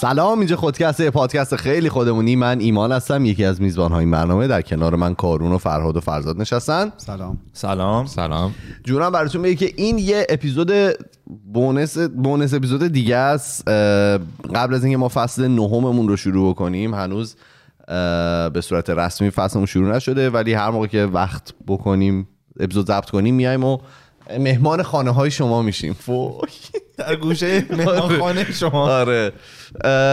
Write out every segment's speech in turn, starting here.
سلام اینجا خودکست یه پادکست خیلی خودمونی. من ایمان هستم یکی از میزبان های برنامه. در کنار من کارون و فرهاد و فرزاد نشستن. سلام. سلام. سلام. جونم براتون بگه که این یه اپیزود بونس بونس اپیزود دیگه است. قبل از اینکه ما فصل نهممون رو شروع کنیم هنوز به صورت رسمی فصلمون شروع نشده ولی هر موقع که وقت بکنیم اپیزود ضبط کنیم میایم و مهمان خانه های شما میشیم. فوی. در گوشه مهمانخانه شما. آره.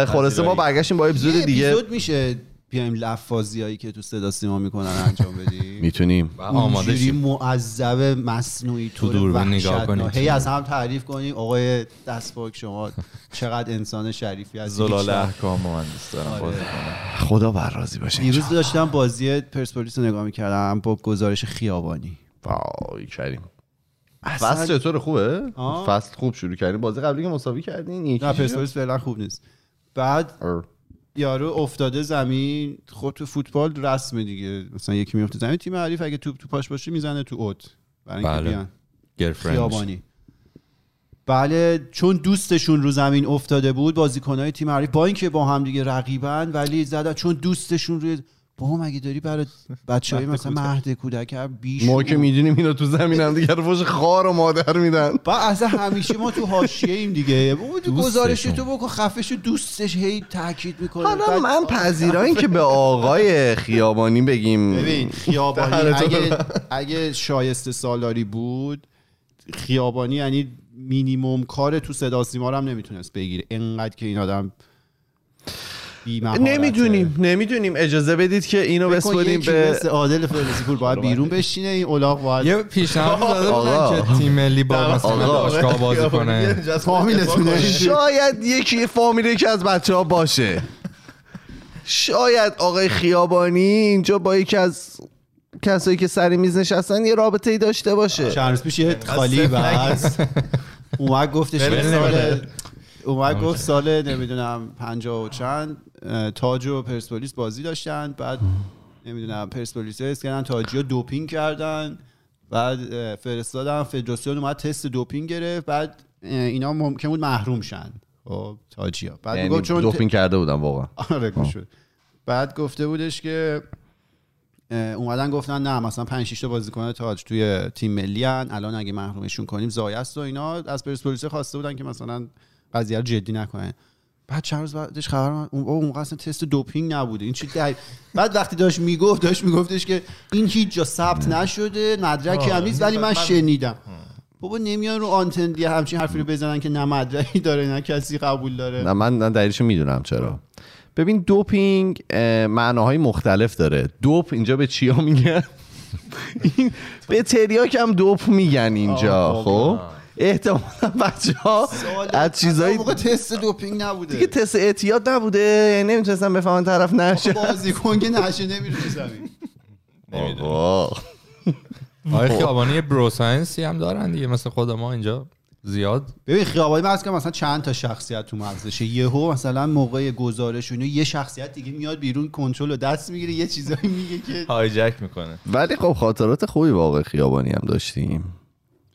خلاصه ما برگشتیم با اپیزود یه دیگه. اپیزود میشه بیایم لفاظی هایی که تو صدا سیما می‌کنن انجام بدیم. می‌تونیم. آماده اونجوری شیم. معذب مصنوعی تو دوربین نگاه. کنیم. هی از هم تعریف کنیم آقای دستپاک شما چقدر انسان شریفی هستی. زلال. احکام من دوست دارم آره. بازی کنم. خدا بر راضی باشه. دیروز داشتم بازی پرسپولیس رو نگاه می‌کردم با گزارش خیابانی. وای کریم. اصلا- فصل چطور خوبه آه. فصل خوب شروع کردیم بازی قبلی که مساوی کردین یکی نه؟ پرسپولیس فعلا خوب نیست بعد ار. یارو افتاده زمین خب تو فوتبال رسمه دیگه مثلا یکی میفته زمین تیم حریف اگه توپ تو پاش باشه می‌زنه تو اوت برای اینکه بله. خیابانی بله چون دوستشون رو زمین افتاده بود بازیکنهای تیم حریف با اینکه با هم دیگه رقیبن ولی زدن چون دوستشون روی بابا مگه داری برای بچه های مثلا مهد کودک هم بیش ما که می‌دونیم اینا تو زمین هم دیگه رو خار و مادر میدن. با اصلا همیشه ما تو حاشیه ایم دیگه. گزارش. تو بکن خفش دوستش هی تاکید می‌کنه. حالا من پذیرایی که به آقای خیابانی بگیم. ببین خیابانی اگه اگه شایسته سالاری بود خیابانی یعنی مینیموم کار تو صدا سیما هم نمی‌تونست بگیره. انقدر که این آدم نمی‌دونیم نمی‌دونیم. اجازه بدید که اینو بسپریم به مثل عادل فردوسی پور باید بیرون بشینه این الاغ باید یه پیشنهاد داده که تیم ملی با مثلا. باشگاه بازی کنه. فامیلتونه. شاید یکی فامیل یکی از بچه ها باشه. شاید آقای خیابانی اینجا با یکی از کسایی که سر میز نشستن یه رابطه ای داشته باشه. چند روز پیش یه خالی بس اومد گفتش اومد گفت سال نمی‌دونم پنجاه و چند تاج و پرسپولیس بازی داشتن بعد نمی‌دونم پرسپولیس اسکردن تاجی ها دوپینگ کردن بعد فرستادن فدراسیون اومد تست دوپینگ گرفت بعد اینا ممکن بود محروم شن. خب تاجی ها. بعد یعنی می‌گفت چون دوپینگ کرده بودم واقعا. آره شد. بعد گفته بودش که اومدن گفتن نه مثلا 5 6 تا بازیکن تاج توی تیم ملی. الان اگه محرومشون کنیم زایه است و اینا. از پرسپولیس خواسته بودن که مثلا قضیه رو جدی نکنن بعد چند روز بعدش خبر من اون اون موقع اصلا تست دوپینگ نبوده. این چی دل... بعد وقتی داشت می‌گفت داشت میگفتش که این هیچ جا ثبت نشده مدرکی هم نیست ولی من شنیدم. بابا نمیان رو آنتن یه همچین حرفی رو بزنن که نه مدرکی داره نه کسی قبول داره. نه من من دلیلشو می‌دونم چرا. ببین دوپینگ اه، معناهای مختلف داره. دوپ اینجا به چیا میگن؟ این به تریاک هم دوپ میگن اینجا خب؟ احتمالا بچه ها از چیزایی موقع تست دوپینگ نبوده. دیگه تست اعتیاد نبوده. یعنی نمی‌تونستم بفهمن طرف نشه. بازیکن که نشه نمیره زمین. آقا. آقای خیابانی برو ساینسی هم دارن دیگه. مثل خود ما اینجا زیاد. ببین خیابانی من که مثلا چند تا شخصیت تو مغزشه. یهو مثلا موقع گزارش و اینا یه شخصیت دیگه میاد بیرون کنترل و دست می‌گیره یه چیزایی میگه که هایجک می‌کنه. ولی خب خاطرات خوبی با آقای خیابانی هم داشتیم.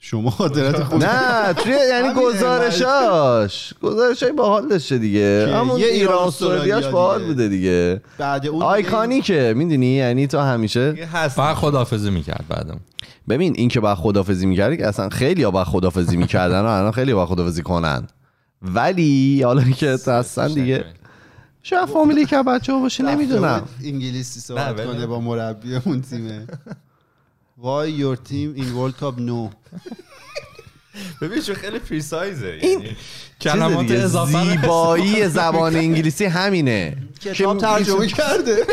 شما خاطرات خوب نه توی یعنی گزارشاش. گزارشای باحال داشته دیگه. که همون یه ایران استرالیا باحال. بوده دیگه. بعد اون آیکانیکه می‌دونی؟ یعنی تو همیشه. فقط خدافزی می‌کرد بعدم. ببین این که با خدافزی می‌کردی که اصلا خیلی با خدافزی می‌کردن و الان خیلی با خدافزی کنن. ولی حالا که هستن دیگه شاید فامیلی که بچه ها باشه نمی‌دونم. انگلیسی صحبت نه، کنه با مربی اون تیمه. Why your team in World Cup no? ببین چون خیلی پریسایزه این یعنی کلمات اضافه زیبایی زبان انگلیسی همینه. کتاب که ترجمه کرده.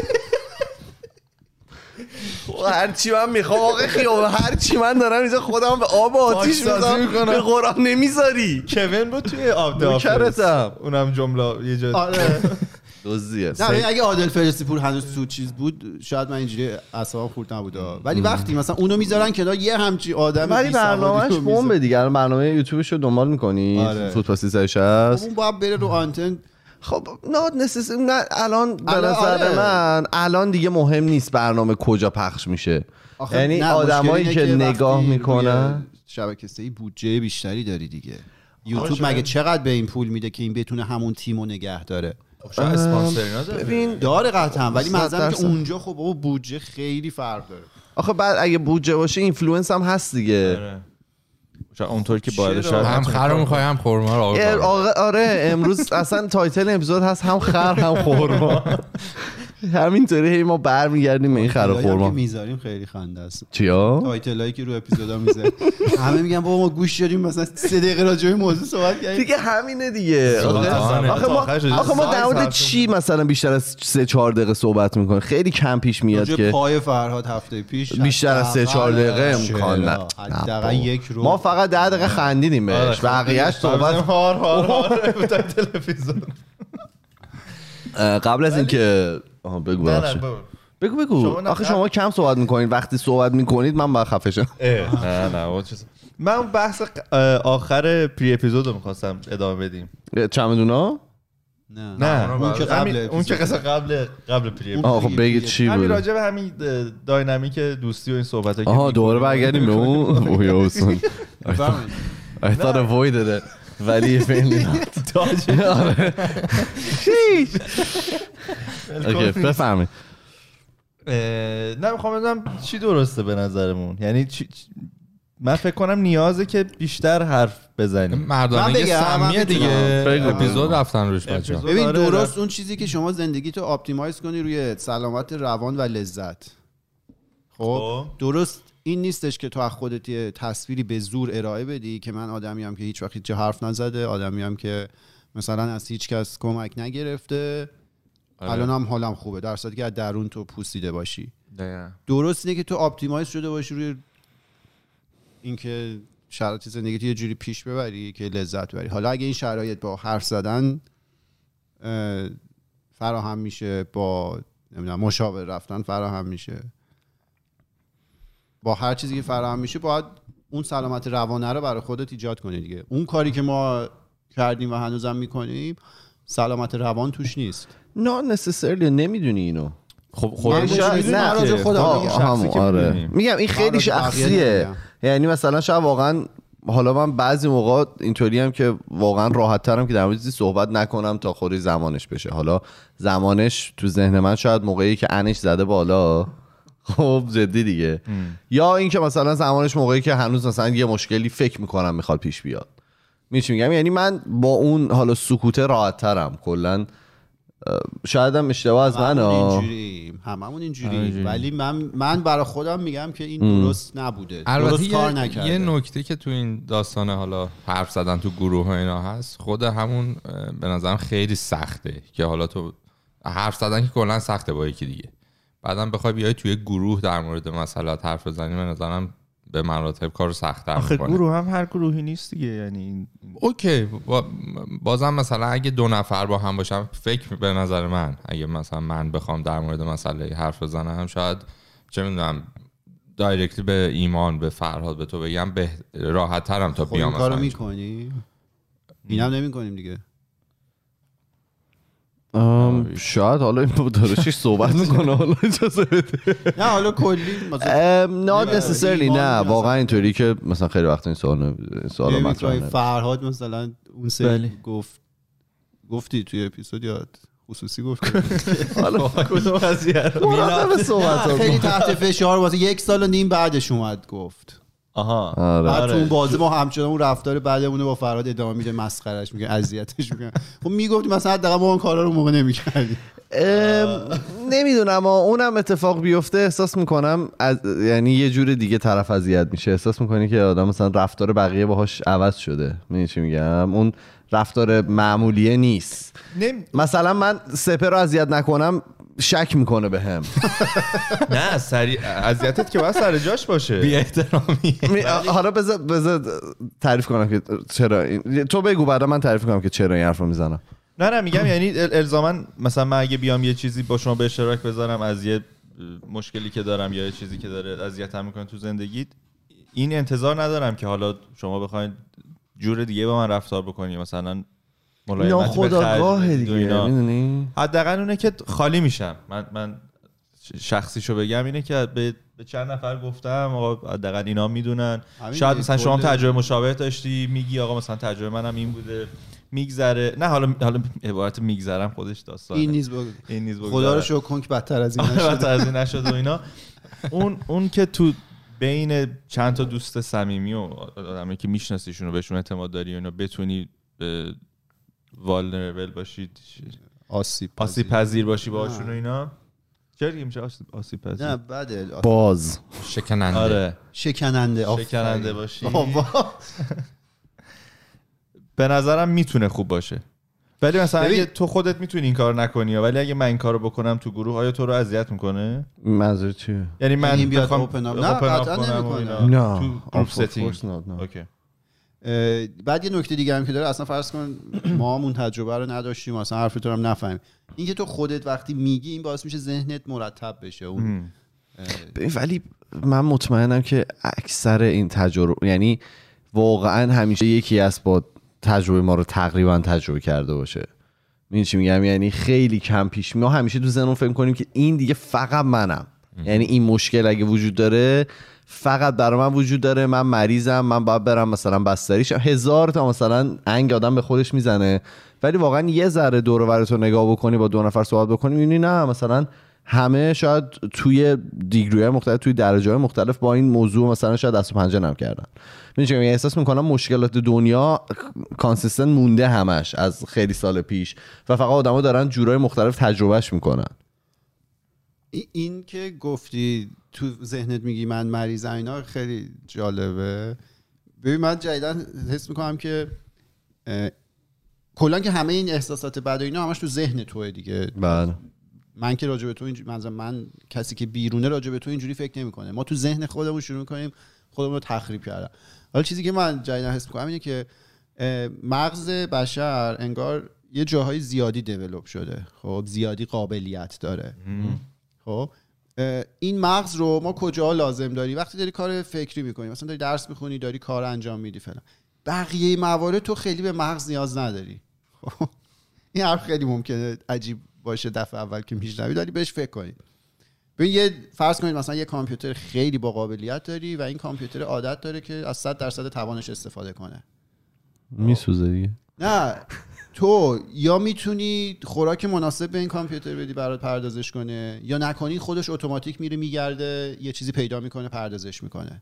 هر چی من می‌خوام آقا خیابه هر چی من دارم اینجا خودم به آب و آتیش می‌کنم. به قرآن نمی‌ذاری. کوین بود توی آب نوکرتم. اونم جمله یه جا آره. دزدیه. نه اگه عادل فرستی پور هنوز تو چیز بود شاید من اینجوری اعصابم خورد نبود ولی وقتی مثلا اونو می‌ذارن کنار یه همچی آدم ولی رو می‌ذارن. بمبه دیگه. الان برنامه یوتیوبش رو دنبال می‌کنی؟ آره. فوتبال 360 اون باید بره رو آنتن. خب not necessary نه الان به نظر آره. من الان دیگه مهم نیست برنامه کجا پخش میشه. یعنی نه، آدمایی که نگاه می‌کنن. شبکه سه‌ای بودجه بیشتری داری دیگه. یوتیوب مگه چقدر به این پول میده که این بتونه همون تیمو نگه داره؟ خب شاید اسپانسر اینا داره. ببین داره قطعا ولی صد منظورم که. اونجا خب بابا بودجه خیلی فرق داره آخه بعد اگه بودجه باشه influence هم هست دیگه آره. شاید اونطور که باید؟ شاید خب، هم خر رو می‌خوای هم خرما رو. آقا- آره امروز اصلا title اپیزود هست هم خر هم خرما همینطوری هی ما برمیگردیم به این خر خرما می‌ذاریم خیلی خنده است. چیا؟ title ایی که رو اپیزودا می‌ذاریم. همه میگن بابا ما گوش دادیم مثلا سه دقیقه راجع به موضوع صحبت کردیم. دیگه همینه دیگه. آخه ما آخه ما در مورد چی مثلا بیشتر از سه چهار دقیقه صحبت می‌کنیم؟ خیلی کم پیش میاد که پای فرهاد هفته پیش بیشتر از سه چهار دقیقه امکان نه. حداقل یک رو. ما فقط ده دقیقه خندیدیم آره، بهش بقیهش صحبت هار هار هار. تایتل اپیزود قبل از اینکه آها، بگو نه نه. بگو. بگو آخه شما کم صحبت می‌کنید. وقتی صحبت می‌کنید من باید خفه شم اه، نه نه من بحث آخر پری اپیزود رو می‌خواستم ادامه بدیم. چمدونا؟ نه. نه اون که همین- قبل اون که قبل قبل پری اپیزود. آه خب بگید چی همین بود؟ راجع به همین داینامیک دوستی و این صحبت آها دوباره برگردیم به اون. I thought avoided it ولی فیلم آره اوکی نه می‌خوام بدونم چی درسته به نظرمون. یعنی من فکر کنم نیازه که بیشتر حرف بزنیم. مردانه سمیه دیگه. اپیزود رفتن روش بچه. ببین آره، درست. اون چیزی که شما زندگی تو آپتیمایز کنی روی سلامت روان و لذت. خب؟ خب. درست این نیستش که تو از خودت یه تصویری به زور ارائه بدی که من آدمی هم که هیچ وقت هیچ حرف نزده آدمی هم که مثلا از هیچ کس کمک نگرفته آره. الان هم حالم خوبه در صورتی که از درون تو پوسیده باشی دقیقاً. درست اینه که تو آپتیمایز شده باشی روی اینکه شرایط زندگی تو یه جوری پیش ببری که لذت ببری حالا اگه این شرایط با حرف زدن اه، فراهم میشه با نمی‌دونم مشاور رفتن فراهم میشه با هر چیزی که فراهم میشه باید اون سلامت روانه رو برای خودت ایجاد کنی دیگه. اون کاری که ما کردیم و هنوزم می‌کنیم سلامت روان توش نیست. نه necessarily نمی‌دونی اینو. خب خودش می‌دونی نه، خودم آره. میگم. این خیلی شخصیه. یعنی مثلا شاید واقعا حالا من بعضی موقع اینطوری هم که واقعا راحت ترم که در مورد چیزی صحبت نکنم تا خوری زمانش بشه. حالا زمانش تو ذهن من شاید موقعی که انش زده بالا. خب جدی دیگه. یا اینکه مثلا زمانش موقعی که هنوز مثلا یه مشکلی فکر می‌کنم می‌خواد پیش بیاد. میچی میگم؟ یعنی من با اون حالا سکوته راحت ترم کلا شاید هم اشتباه از من هممون ها. اینجوریم. هممون اینجوری همینجوری. ولی من من برای خودم میگم که این درست نبوده. درست کار یه, نکرده. یه نکته که تو این داستان حالا حرف زدن تو گروه و اینا هست خود همون به نظرم خیلی سخته که حالا تو حرف زدن که کلا سخته با یکی دیگه. بعدم بخوای بیای توی گروه در مورد مسئلات حرف بزنی به نظرم به مراتب کارو سخت‌تر آخه می‌کنه. گروه هم هر گروهی نیست دیگه یعنی اوکی با- بازم مثلا اگه دو نفر با هم باشم فکر به نظر من اگه مثلا من بخوام در مورد مسئله حرف بزنم شاید چه می‌دونم دایرکتلی به ایمان به فرهاد به تو بگم به راحت ترم تا خب بیام کارو می‌کنی؟ اینم نمی‌کنیم دیگه. شاید حالا این دارشش صحبت می‌کنه حالا اجازه بده نه حالا کلی necessarily ایمان نه. واقعا اینطوری که مثلا خیلی وقت این سوال این سوال نمی‌کنی. مطرح نمیشه. فرهاد مثلا اون سری بله. گفت گفتی توی اپیزود یا خصوصی گفت حالا کدوم قضیه نه، خیلی. تحت فشار واسه یک سال و نیم بعدش اومد گفت آها. آره. بعد تو آره. اون بازی ما همچنان اون رفتار بعدمون رو با فرهاد ادامه میده مسخرش میگه اذیتش می‌کنه. خب می‌گفتی مثلا حداقل ما اون کارا رو اون موقع نمی‌کردیم. نمی‌دونم اما اونم اتفاق بیفته احساس می‌کنم از یعنی یه جور دیگه طرف اذیت میشه. احساس می‌کنی که آدم مثلا رفتار بقیه باهاش عوض شده. می‌دونی چی میگم؟ اون رفتار معمولیه نیست. نمی... مثلا من سپر رو اذیت نکنم شک می‌کنه به هم. نه سری اذیتت که باید سر جاش باشه. بی احترامی حالا بذار بذار تعریف کنم که چرا این... تو بگو بعدا من تعریف کنم که چرا این حرف رو می‌زنم. نه نه میگم یعنی ال- الزاما مثلا من اگه بیام یه چیزی با شما به اشتراک بذارم از یه مشکلی که دارم یا یه چیزی که داره اذیتم می‌کنه تو زندگیت این انتظار ندارم که حالا شما بخواید جور دیگه با من رفتار بکنی. مثلا ناخداگاه دیگه. می‌دونی؟ حداقل اونه که خالی میشم. من من شخصیشو بگم اینه که به به چند نفر گفتم آقا حداقل اینا می‌دونن. شاید مثلا شما هم تجربه مشابه داشتی میگی آقا مثلا تجربه منم این بوده میگذره. نه حالا حالا عبارت میگذرم خودش داستانه. این نیز بگو. این نیز خدا بگذره. رو شکر کن که بدتر از این آره، نشده. بدتر از این نشد و اینا. اون اون که تو بین چند تا دوست صمیمی و آدمی که میشناسیشون و بهشون اعتماد داری و اینا بتونی والنربل باشید. آسیب آسیب پذیر باشی باهاشون و اینا. چرا دیگه میشه آسیب آسیب پذیر. نه بده باز. شکننده. آره. شکننده آفرین. شکننده باشی. به نظرم می‌تونه خوب باشه. ولی مثلا اگه تو خودت می‌تونی این کار نکنی ولی اگه من این کارو بکنم تو گروه آیا تو رو اذیت می‌کنه؟ منظور چیه؟ یعنی من این بیاد بخوام open up. نه، قطعا نمی‌کنه. نه. تو group of setting course not, no. okay بعد یه نکته دیگه هم که داره اصلا فرض کن ما همون تجربه رو نداشتیم اصلا حرف تو هم نفهمیم. اینکه تو خودت وقتی میگی این باعث میشه ذهنت مرتب بشه اون ولی من مطمئنم که اکثر این تجربه یعنی واقعا همیشه یکی از با تجربه ما رو تقریبا تجربه کرده باشه. این چی میگم؟ یعنی خیلی کم پیش ما همیشه تو ذهنمون فکر کنیم که این دیگه فقط منم. یعنی این مشکل اگه وجود داره فقط برای من وجود داره. من مریضم. من باید برم مثلا بستری شم. هزار تا مثلا انگ آدم به خودش می‌زنه. ولی واقعا یه ذره دور و نگاه بکنی با دو نفر صحبت بکنی می‌بینی نه مثلا همه شاید توی دیگری مختلف توی درجه های مختلف با این موضوع مثلا شاید دست و پنجه نم کردن. می‌دونی چی؟ احساس می‌کنم مشکلات دنیا کانسیستنت مونده همش از خیلی سال پیش و فقط آدما دارن جورای مختلف تجربهش می‌کنن. این که گفتی تو ذهنت میگی من مریضم اینا خیلی جالبه. ببین من جدیدن حس می‌کنم که کلا که همه این احساسات بد و اینا همش تو ذهن توه دیگه. بله. من که راجع به تو اینجوری منظورم من کسی که بیرونه راجع به تو اینجوری فکر نمی‌کنه. ما تو ذهن خودمون شروع می‌کنیم خودمون رو تخریب کردن. حالا چیزی که من جدیدا حس می‌کنم اینه که مغز بشر انگار یه جاهای زیادی دیولپ شده. خب زیادی قابلیت داره. خب این مغز رو ما کجا لازم داری وقتی داری کار فکری می‌کنی مثلا داری درس می‌خونی داری کار انجام میدی فلان. بقیه موارد تو خیلی به مغز نیاز نداری. خب این حرف خیلی ممکنه عجیب باشه دفعه اول که میشنوید ولی بهش فکر کنید ببین یه فرض کنید مثلا یه کامپیوتر خیلی با قابلیت داری و این کامپیوتر عادت داره که از 100 درصد توانش استفاده کنه. میسوزه دیگه. نه. تو یا می‌تونی خوراک مناسب به این کامپیوتر بدی برات پردازش کنه یا نکنی خودش اتوماتیک میره میگرده یه چیزی پیدا می‌کنه پردازش می‌کنه.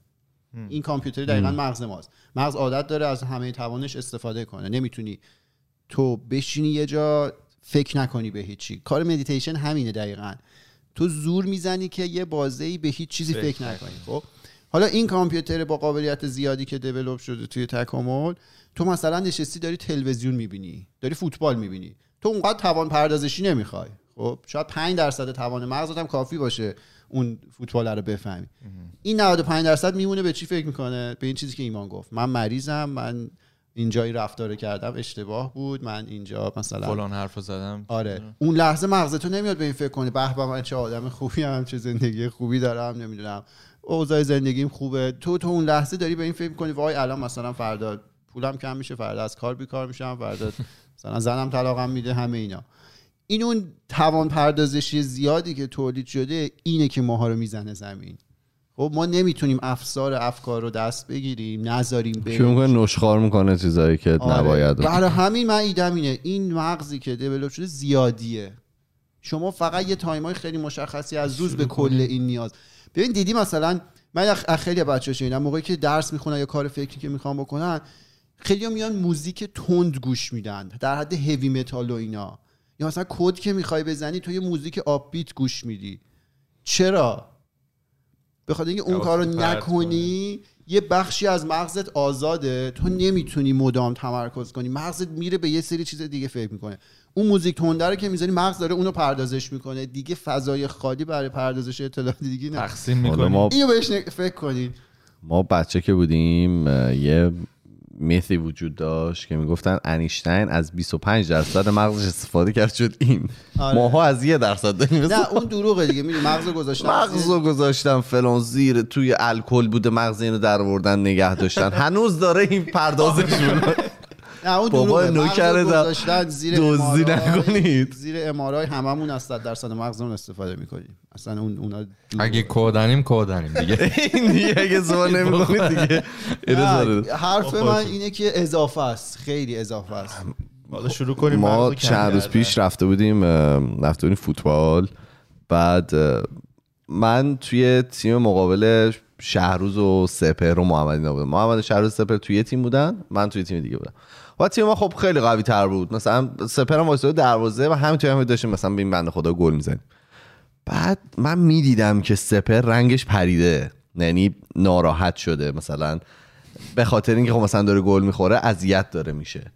این کامپیوتر دقیقا مغز ماست. مغز عادت داره از همه توانش استفاده کنه. نمی‌تونی تو بشینی یه جا فکر نکنی به هیچی. کار مدیتیشن همینه دقیقا. تو زور می‌زنی که یه بازه به هیچ چیزی فکر فکر نکنی خب؟ حالا این کامپیوتر با قابلیت زیادی که develop شده توی تکامل تو مثلا نشستی داری تلویزیون می‌بینی داری فوتبال می‌بینی. تو اونقدر توان پردازشی نمی‌خوای. خب شاید 5 درصد توان مغزت هم کافی باشه اون فوتبال رو بفهمی. این 95 درصد میمونه به چی فکر می‌کنه؟ به این چیزی که ایمان گفت. من مریضم من اینجا این رفتار کردم اشتباه بود من اینجا مثلا فلان حرفو زدم. آره. اون لحظه مغز تو نمیاد به این فکر کنه. به به من چه آدم خوبی هم چه زندگی خوبی دارم نمی‌دونم. اوضاع زندگیم خوبه. تو تو اون لحظه داری به این فکر کنی وای الان مثلا فردا پولم کم میشه فردا از کار بیکار میشم فردا مثلا زنم طلاقم میده همه اینا. این اون توان پردازشی زیادی که تولید شده اینه که ماها رو می‌زنه زمین. خب ما نمی‌تونیم افسار افکار رو دست بگیریم نذاریم به شروع می‌کنه نشخار می‌کنه چیزایی که آره. نباید برای همین من ایدم اینه. این مغزی که دیولپ شده زیادیه. شما فقط یه تایم های خیلی مشخصی از روز به کل این نیاز. ببین دیدی مثلا من خیلی بچه شنیدم موقعی که درس می‌خونن یا کار فکری که می‌خوان بکنن خیلی میان موزیک تند گوش میدن در حد heavy metal و اینا. یا مثلا کد که می‌خوای بزنی تو یه موزیک upbeat گوش میدی. چرا؟ به خاطر اینکه اون حواست کار رو پرت نکنی یه بخشی از مغزت آزاده. تو نمی‌تونی مدام تمرکز کنی. مغزت میره به یه سری چیز دیگه فکر می‌کنه. اون موزیک تنده رو که می‌ذاری مغز داره اونو پردازش می‌کنه. دیگه فضای خالی برای پردازش اطلاعات دیگه نه. تقسیم می‌کنی. ما اینو بهش فکر کنید ما بچه که بودیم یه میثی وجود داشت که می‌گفتن انیشتین از 25 درصد مغزش استفاده کرد شد این. آره. ماها از یه درصد داریم. نه اون دروغه دیگه می‌دونی مغز رو گذاشتن. مغز رو گذاشتم فلان زیر توی الکل بوده مغز اینو در آوردن نگه داشتن. هنوز داره این پردازش نه اون بابا. نوکر زیر دزدی. نکنید. زیر امارای هممون از 100 درصد مغزمون استفاده می‌کنیم اصلا اون اونا دروغه. اگه کودنیم کودنیم دیگه این دیگه اگه زمان نمی‌کنید دیگه نه، حرف من اینه که اضافه است خیلی اضافه است حالا شروع کنیم ما چند روز. پیش رفته بودیم رفته بودیم فوتبال بعد من توی تیم مقابل شهروز و سپر و محمد اینا بودم محمد شهروز و سپر توی یه تیم بودن من توی تیم دیگه بودم و تیم ما خب خیلی قوی تر بود. مثلا سپر هم دروازه و همین توی هم داشتیم مثلا به این بنده خدا گل می‌زنیم بعد من می‌دیدم که سپر رنگش پریده. یعنی ناراحت شده. مثلا به خاطر اینکه خب مثلا داره گل می‌خوره اذیت داره میشه.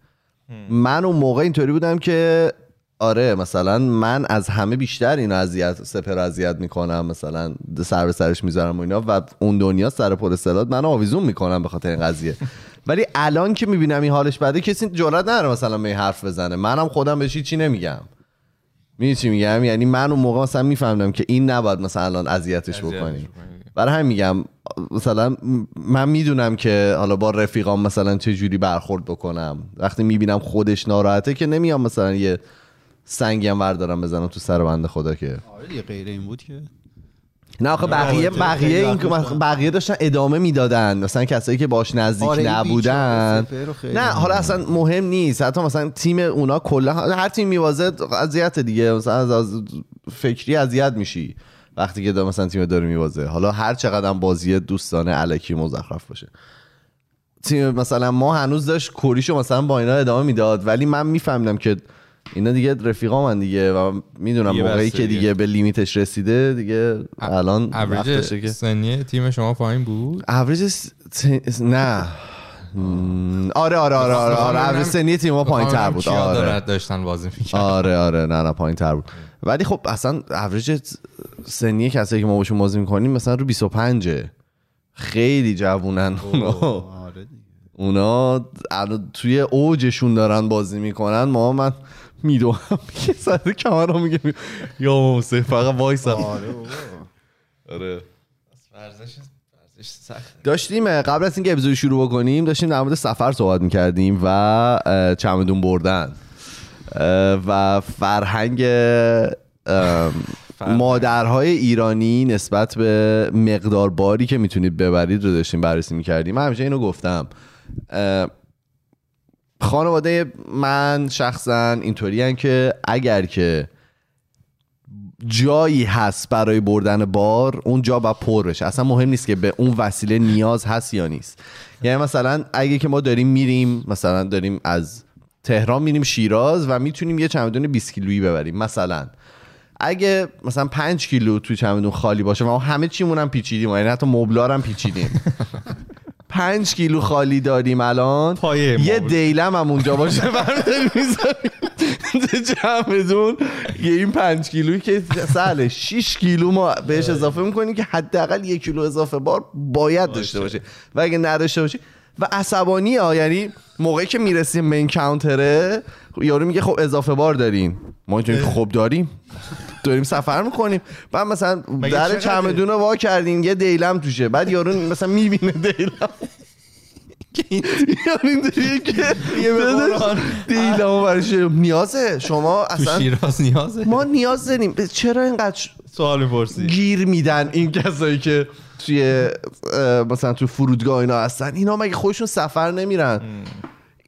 من اون موقع اینطوری بودم که آره مثلا من از همه بیشتر اینو اذیت سپر اذیت می‌کنم. مثلا سر به سرش می‌ذارم و اینا. و اون دنیا سر پر استعداد منو آویزون می‌کنم به خاطر این قضیه. ولی الان که می‌بینم این حالش بده کسی جرئت نداره مثلا به این حرف بزنه. منم خودم بهش چی نمیگم. می‌دونی چی میگم؟ یعنی من اون موقع مثلا میفهمدم که این نباید مثلا الان اذیتش بکنی. برای همین میگم مثلا من می‌دونم که حالا با رفیقام مثلا چه جوری برخورد بکنم. وقتی می‌بینم خودش ناراحته که نمیام مثلا یه سنگی هم بردارم بزنم تو سر بنده خدا که. آره دیگه غیر این بود که. نه آخه بقیه رابطه بقیه این. بقیه داشتن ادامه می‌دادن. مثلا کسایی که باش نزدیک آره، نبودن. نه حالا اصلا مهم نیست. حتی مثلا تیم اونا کلا هر تیم میوازه اذیت دیگه. مثلا از, فکری اذیت میشی وقتی که دا مثلا تیم داره میوازه حالا هر چقدر هم بازی دوستانه الکی مزخرف باشه. تیم مثلا ما هنوز داشت کوریشو مثلا با اینا ادامه می‌داد. ولی من میفهمیدم که اینا دیگه رفیقا من دیگه و می‌دونم موقعی که دیگه. دیگه به لیمیتش رسیده دیگه الان اوریج سنی تیم شما پایین بود؟ اوریج س- ت- نه. آره آره آره آره آره. اوریج سنی تیم ما پایین تر بود. آره. داشتن بازی می‌کرد. آره آره. نه نه پایین تر بود. ولی خب اصلا اوریج سنی کسایی که ما باشون بازی می‌کنیم مثلا رو 25 خیلی جوونن اونا. آره. اونا الان توی اوجشون دارن بازی می‌کنن. ما من می‌دونم که سر کامرا میگه یا موسی فقط وایسا. آره. آره. ورزش ورزش سخت داشتیم قبل از اینکه اپیزود شروع بکنیم داشتیم در مورد سفر صحبت می‌کردیم و چمدون بردن. و فرهنگ مادرهای ایرانی نسبت به مقدار باری که می‌تونید ببرید رو داشتیم بررسی می‌کردیم. من همیشه اینو گفتم. خانواده من شخصا اینطوری که اگر که جایی هست برای بردن بار اون جا با پر بشه. اصلا مهم نیست که به اون وسیله نیاز هست یا نیست. یعنی مثلا اگه که ما داریم میریم مثلا داریم از تهران میریم شیراز و می‌تونیم یه چمدون 20 کیلویی ببریم مثلا. اگه مثلا 5 کیلو توی چمدون خالی باشه و ما همه چیمون هم پیچیدیم یعنی حتی مبلار هم پیچیدیم. 5 کیلو خالی داریم الان. پایه یه. دیلم هم اونجا باشه چمدون یه این 5 کیلویی که سهله 6 کیلو ما بهش اضافه می‌کنیم که حداقل یک کیلو اضافه بار باید داشته باشه. و اگه نداشته باشه و عصبانی ها یعنی موقعی که می‌رسیم مین کاونتره یارو میگه خب اضافه بار دارین. ما اینجوری خب داریم. داریم سفر می‌کنیم. بعد مثلا در؟ چمدون رو وا کردیم یه دیلم توشه. بعد یارو مثلا می‌بینه دیلم. یارو اینطوریه که برش نیازه. شما تو اصلا شیراز نیازه. ما نیاز داریم. چرا اینقدر سوال می‌پرسی؟ گیر میدن این کسایی که توی مثلا تو فرودگاه اینا هستن؟ اینا مگه خودشون سفر نمیرن؟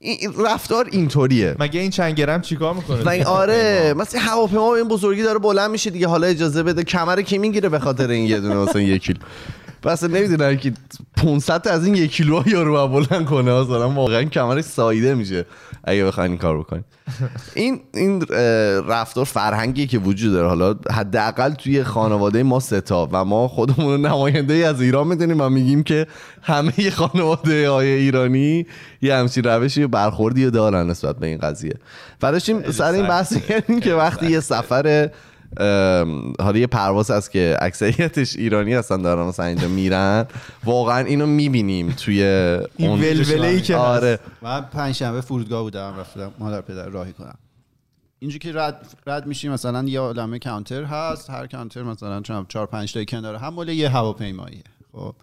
این رفتار اینطوریه. مگه این چند گرم چیکار می‌کنه؟ و این آره مثلا هواپیما این بزرگی داره بلند میشه دیگه. حالا اجازه بده کمر کی می‌گیره به خاطر این یه دونه مثلا یک کیلو. پس نمی‌دونم که 500 تا از این یک کیلو یارو رو بلند کنه. مثلا واقعا کمرش سایده میشه اگه بخواین این کار بکنین. این این رفتار فرهنگی که وجود داره. حالا حداقل توی خانواده ما ستا و ما خودمون نماینده از ایران می‌دونیم و میگیم که همه خانواده های ایرانی یه همچین روشی برخوردی دارن نسبت به این قضیه. و داشتیم سر این بحث کردیم که وقتی یه سفر حالا یه پرواز هست که اکثریتش ایرانی هستن دارن مثلا اینجا میرن. واقعا اینو می‌بینیم توی این اون ولوله‌ای که. آره. من پنج شنبه فرودگاه بودم رفتم مادر پدر راهی کنم. اینجا که رد رد میشیم مثلا یه عالمه کانتر هست هر کانتر مثلا چند چهار پنج تا کنار هم مال یه هواپیماییه. خب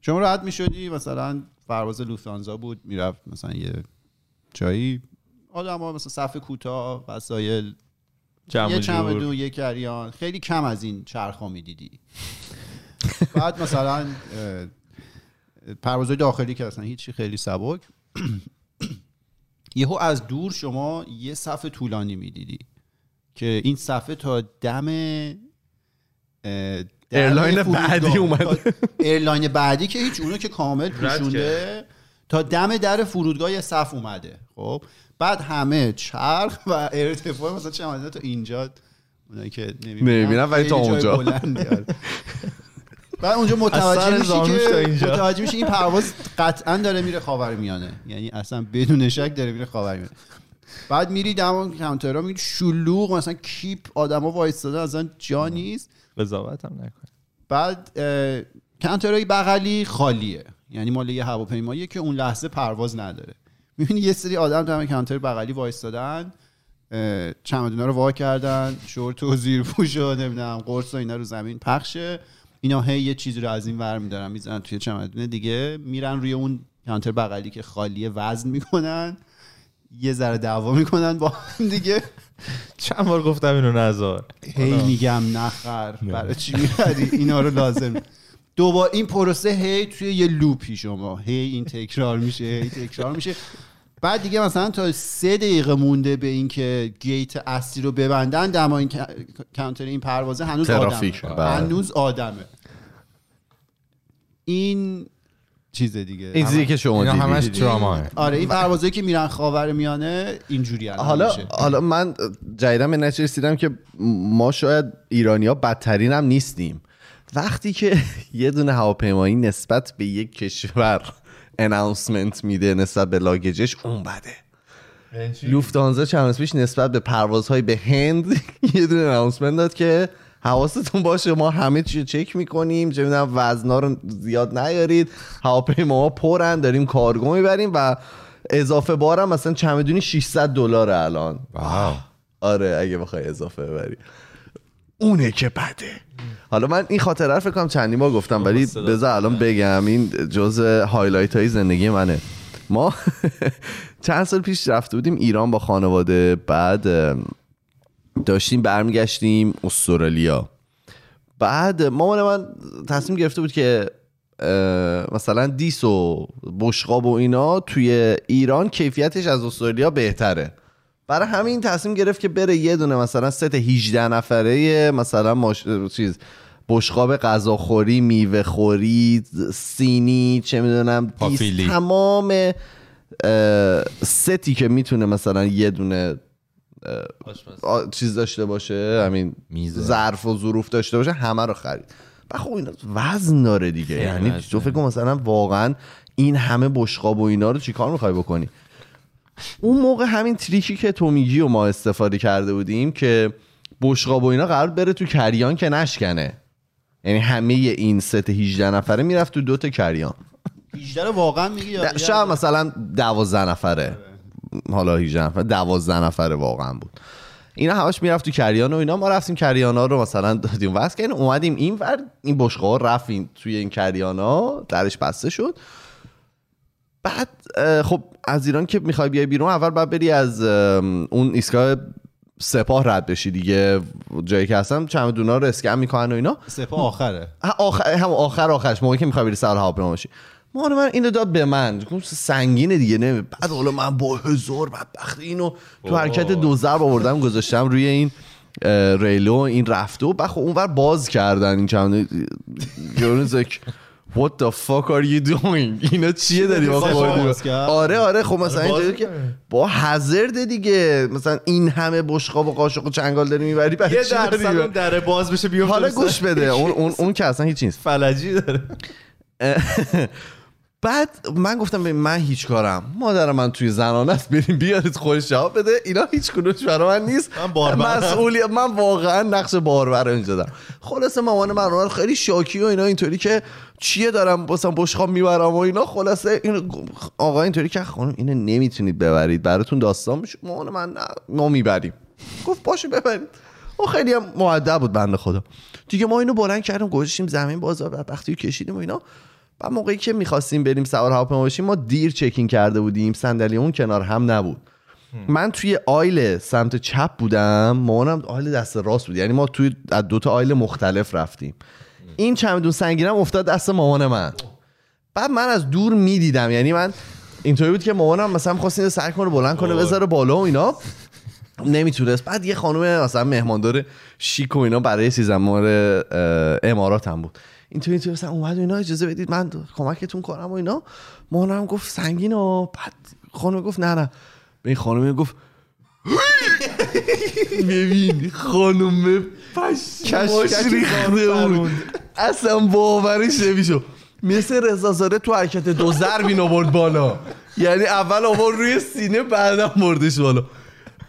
شما رد می‌شدی مثلا پرواز لوفتانزا بود می‌رفت مثلا یه جایی. آدم ها مثلا صف کوتاه وسایل جمع یه. چمدون یه carry-on خیلی کم از این چرخ می‌دیدی. بعد مثلا پروازهای داخلی که اصلا هیچی خیلی سبک. یهو از دور شما یه صف طولانی می‌دیدی که این صفه تا دم airline. بعدی اومده. تا airline بعدی که هیچ اونو که کامل پوشونده. تا دم در فرودگاه یه صف اومده. خب؟ بعد همه چرخ و ارتفاع مثلا چه تا اینجا اونایی که نمی‌بینن. ولی تا اونجا. بعد اونجا متوجه میشی تا که. متوجه میشی این پرواز قطعا داره میره خاورمیانه یعنی اصلا بدون شک داره میره خاورمیانه بعد میری دم کانترا میری شلوغ مثلا کیپ آدما وایستاده اصلا جا نیست. قضاوت هم نکن بعد کانترای بغلی خالیه. یعنی مال یه هواپیماییه که اون لحظه پرواز نداره. می‌بینی یه سری آدم دم کانتر بغلی وایستادن چمدونا رو وا کردن شورت و زیر پوش و نمی‌دونم قرص و اینا رو زمین پخشه اینا هی یه چیزی رو از این ور میدارن می‌زنن توی چمدون دیگه. میرن روی اون کانتر بغلی که خالیه وزن می‌کنن. یه ذره دعوا می‌کنن با هم دیگه. چند بار گفتم اینو نزار. هی میگم نخر برای چی می‌خری؟ اینا رو لازم. دوباره این پروسه هی توی یه لوپی شما. هی این تکرار میشه هی تکرار میشه. بعد دیگه مثلا تا سه دقیقه مونده به اینکه گیت اصلی رو ببندن دما این کانتر این پروازه هنوز ترافیک، آدمه بله. هنوز آدمه. این چیز دیگه. این چیزی که شما اینا همش دیدید تراماه آره این پروازهایی که میرن خاور میانه اینجوری حالا میشه. حالا من جدیدن به رسیدم که ما شاید ایرانیا بدترین هم نیستیم. وقتی که یه دونه هواپیمایی نسبت به یک کشور اناونسمنت میده نسبت به لاگجش اون بده. لوفتانزا چند پیش نسبت به پروازهای به هند یه دونه اناونسمنت داد که حواستون باشه ما همه چی چک می‌کنیم چه می‌دونم وزنا رو زیاد نیارید هواپیماها پرن داریم کارگو می‌بریم و اضافه بارم مثلا چمدونی 600 دلار الان. واو. آره اگه بخوای اضافه ببری. اونه که بده. حالا من این خاطره رو فکر کنم چندی بار گفتم ولی بذار الان بگم این جز highlight های زندگی منه. ما چند سال پیش رفته بودیم ایران با خانواده بعد داشتیم برمیگشتیم استرالیا. بعد مامان من تصمیم گرفته بود که مثلا دیس و بشقاب و اینا توی ایران کیفیتش از استرالیا بهتره. برای همین تصمیم گرفت که بره یه دونه مثلا ست 18 نفره مثلا ماش... چیز بشقاب غذاخوری میوه خوری سینی چه می‌دونم. تمام ستی که می‌تونه مثلا یه دونه چیز داشته باشه همین. ظرف و ظروف داشته باشه همه رو خرید و خب اینا وزن داره دیگه یعنی. تو فکر مثلا واقعا این همه بشقاب و اینا رو چیکار می‌خوای بکنی اون موقع همین تریکی که تو میگی و ما استفاده کرده بودیم که بشقاب و اینا قرار بره تو کریان که نشکنه. یعنی همه این ست 18 نفره می‌رفت تو دوتا کریان. 18 رو واقعا میگی یا- شاید مثلا دوازده نفره. حالا 18 نفر دوازده نفره واقعا بود. اینا همش می‌رفت تو کریان و اینا. ما رفتیم کریان ها رو مثلا دادیم واسه که اومدیم این ور این بشقه ها رفت توی این کریان ها درش بسته شد. بعد خب از ایران که می‌خوای بیای بیرون اول باید بری از اون ایستگاه سپاه رد بشی دیگه جایی که هستم. چمدونا رو اسکن می‌کنن و اینا. سپاه آخره. آخر هم آخر آخرش موقعی که می‌خوای بری سر هواپیما باشی. مامان من اینو داد به من. سنگینه دیگه نمی بعد حالا من با هزار بدبختی اینو تو حرکت دو ضرب آوردم گذاشتم روی این ریلو این رفته و بعد خب اونور باز کردن این چند like What the fuck are you doing? اینا چیه داری؟ آره آره. خب مثلا باز اینجوری که. با هزرد دیگه. مثلا این همه بشقاب و قاشق و چنگال داری می‌بری برای یه درصد؟ اون دره باز بشه بیفته حالا. گوش بده. اون اون اون که اصلا هیچ نیست. فلجی داره. بعد من گفتم ببین من هیچ کارم. مادر من توی زنانه است بریم بیارید خودش جواب بده. اینا هیچ کدومش برای من نیست. من. مسئولیت من واقعا نقش باربر اینجا دارم. خلاصه مامان من رو خیلی شاکی و اینا اینطوری که چیه دارم مثلا بشقاب می‌برم و اینا؟ خلاصه این آقا اینطوری که خانم اینو نمی‌تونید ببرید. براتون داستان میشه. مامان من نه ما می‌بریم. گفت باشه ببرید. و خیلی هم مؤدب بود بنده خدا. دیگه ما اینو بلند کردیم گذاشتیم زمین بازار وقتی کشیدیم و اینا و موقعی که می‌خواستیم بریم سوار هواپیما باشیم ما دیر چکین کرده بودیم. صندلی اون کنار هم نبود. من توی آیل سمت چپ بودم. مامانم آیل دست راست بود. یعنی ما توی از دو تا آیل مختلف رفتیم. این چمدون سنگینم افتاد دست مامان من. بعد من از دور می‌دیدم. یعنی من اینطوری بود که مامانم مثلا خواست اینو سر کنه بلند کنه بذاره بالا و اینا. نمی‌تونست. بعد یه خانم مثلا مهماندار شیک و اینا برای سیزمار امارات هم بود. اینطوری اینطوری مثلا اومد و اینا اجازه بدید من کمکتون کنم و اینا. مامانم گفت سنگین و بعد خانم گفت نه نه. به این خانم گفت ببین خانم پشماش ریخته بود. اصلا باورش نمیشو مثل رضا زاده تو حرکت دو ضرب آورد بالا. یعنی اول آورد روی سینه بعدم بردش بالا.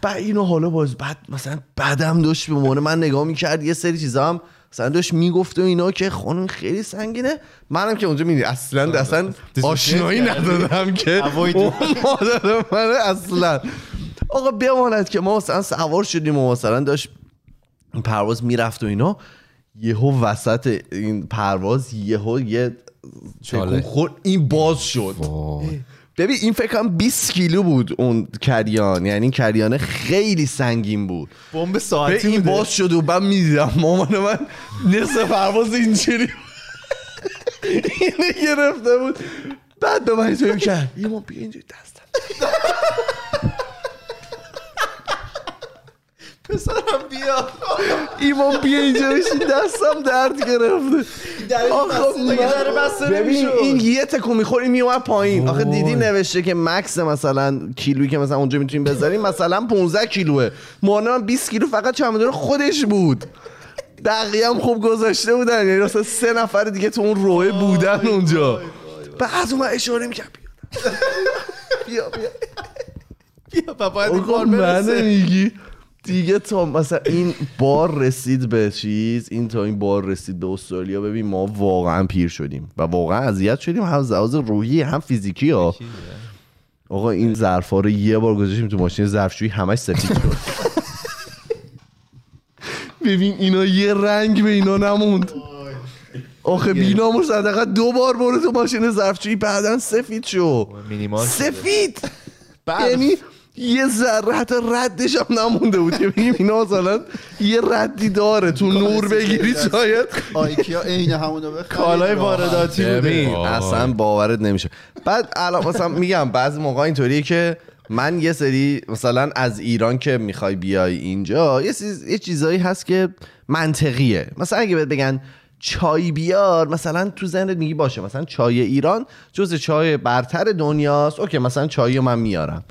بعد اینو حالا باز بعد مثلا بعدم داشت به مونه من نگاه می‌کرد یه سری چیزا هم مثلا داشت می‌گفت و اینا که خانم خیلی سنگینه. منم که اونجا میدی اصلا اصلا آشنایی ندادم که اون مادر من اصلا. آقا بماند که ما مثلا سوار شدیم و مثلا داشت پرواز می‌رفت و اینا یهو وسط این پرواز یهو یه چاله. خورد این باز شد. ببین این فکر کنم 20 کیلو بود اون کریان یعنی این کریانه خیلی سنگین بود. بمب به ساعتی این. باز شد و بعد می‌دیدم. مامان من نصف پرواز اینجوری اینه گرفته بود. بعد به من اینطوری کرد ایمان بیا اینجوری دستم. پسرم بیا. ایمان بیا اینجا بشین دستم درد گرفته. آخه ببین؟ این یه تکون میخور این میومد پایین. آخه دیدی نوشته که مکس مثلا کیلویی که مثلا اونجا می‌تونیم بذاریم مثلا 15 کیلوه. مانه من 20 کیلو فقط چمدون خودش بود. دقیقا هم خوب گذاشته بودن. یعنی مثلا سه نفر دیگه تو اون روه بودن اونجا. بعد اومد اشاره می‌کرد. بیا. بیا بیا. و باید این دیگه تا مثلا این بار رسید به چیز این تا این بار رسید به استرالیا ببین ما واقعا پیر شدیم و واقعا اذیت شدیم. هم لحاظ روحی هم فیزیکی ها. آقا این ظرفا رو یه بار گذاشتیم تو ماشین ظرفشویی همش سفید شد. ببین اینا یه رنگ به اینا نموند. آخه بیناموس حداقل دو بار برو تو ماشین ظرفشویی بعدا سفید شو. سفید! یعنی یه ذره حتی ردش هم نمونده بود که بگیم اینا مثلا یه ردی داره تو نور بگیری شاید. آیکیا عین همونو بخرید کالای وارداتی بوده. اصلا باورت نمیشه. بعد الان مثلا میگم بعضی موقع اینطوریه که من یه سری مثلا از ایران که می‌خوای بیای اینجا یه, چیز- یه چیزایی هست که منطقیه. مثلا اگه بهت بگن چای بیار مثلا تو ذهنت میگی باشه. مثلا چای ایران جز چای برتر دنیاست. اوکی مثلا چای رو من میارم.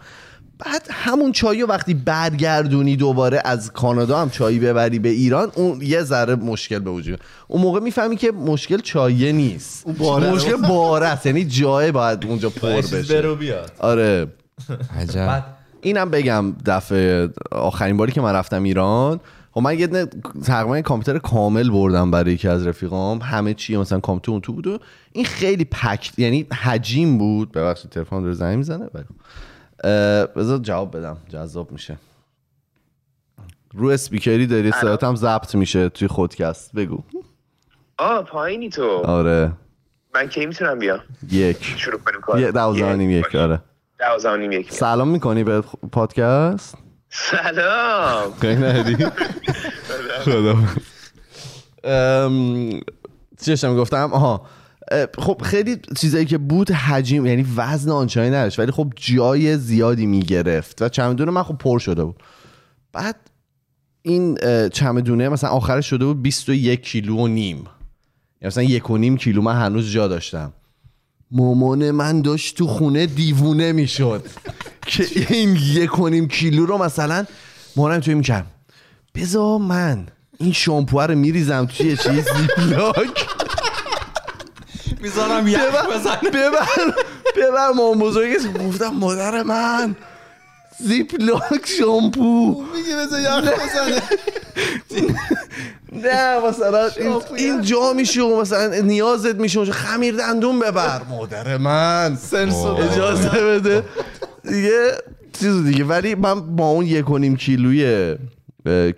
بعد همون چای رو وقتی برگردونی دوباره از کانادا هم چای ببری به ایران اون یه ذره مشکل به وجود میاد. اون موقع می‌فهمی که مشکل چایه نیست. باره. مشکل باره است یعنی جای باید اونجا پر بشه. برو بیاد. آره. عجب. اینم بگم دفعه آخرین باری که من رفتم ایران خب من یه تقریبا کامپیوتر کامل بردم برای یکی از رفیقام. همه چی مثلا کامپیوتر اون تو بود و این خیلی پک یعنی حجیم بود. ببخشید تلفن رو زنگ می‌زنه. اه، بذار جواب بدم. جذاب میشه. رو اسپیکری داری صدات هم ضبط میشه توی خودکست. بگو. آه پایینی تو. آره. من کی می‌تونم بیام؟ یک. شروع کنیم کار. یه دوازده و نیم یک. آره. دوازده و نیم یک. سلام می‌کنی به پادکست؟ سلام. خیلی ندی خدا. ام، چی داشتم گفتم؟ آها. خب خیلی چیزایی که بود حجیم یعنی وزن آنچنانی نداشت ولی خب جای زیادی می‌گرفت و چمدون من خب پر شده بود. بعد این چمدونه مثلا آخرش شده بود 21 کیلو و نیم. یعنی مثلا یک و نیم کیلو من هنوز جا داشتم. مامان من داشت تو خونه دیوونه می‌شد. که این یک و نیم کیلو رو مثلا مامانم توی می‌کرد. بذار من این شامپوه رو میریزم توی یه چیز زیپلاک می‌ذارم یک ببر ببر ببر مامان بزرگی. گفتم مادر من زیپلاک شامپو. میگه بذار یخ بزنه. نه مثلا این, جا میشه و مثلا نیازت میشه خمیر دندون ببر. مادر من. اجازه بده. دیگه چیز دیگه. ولی من با اون یک و نیم کیلوی اه،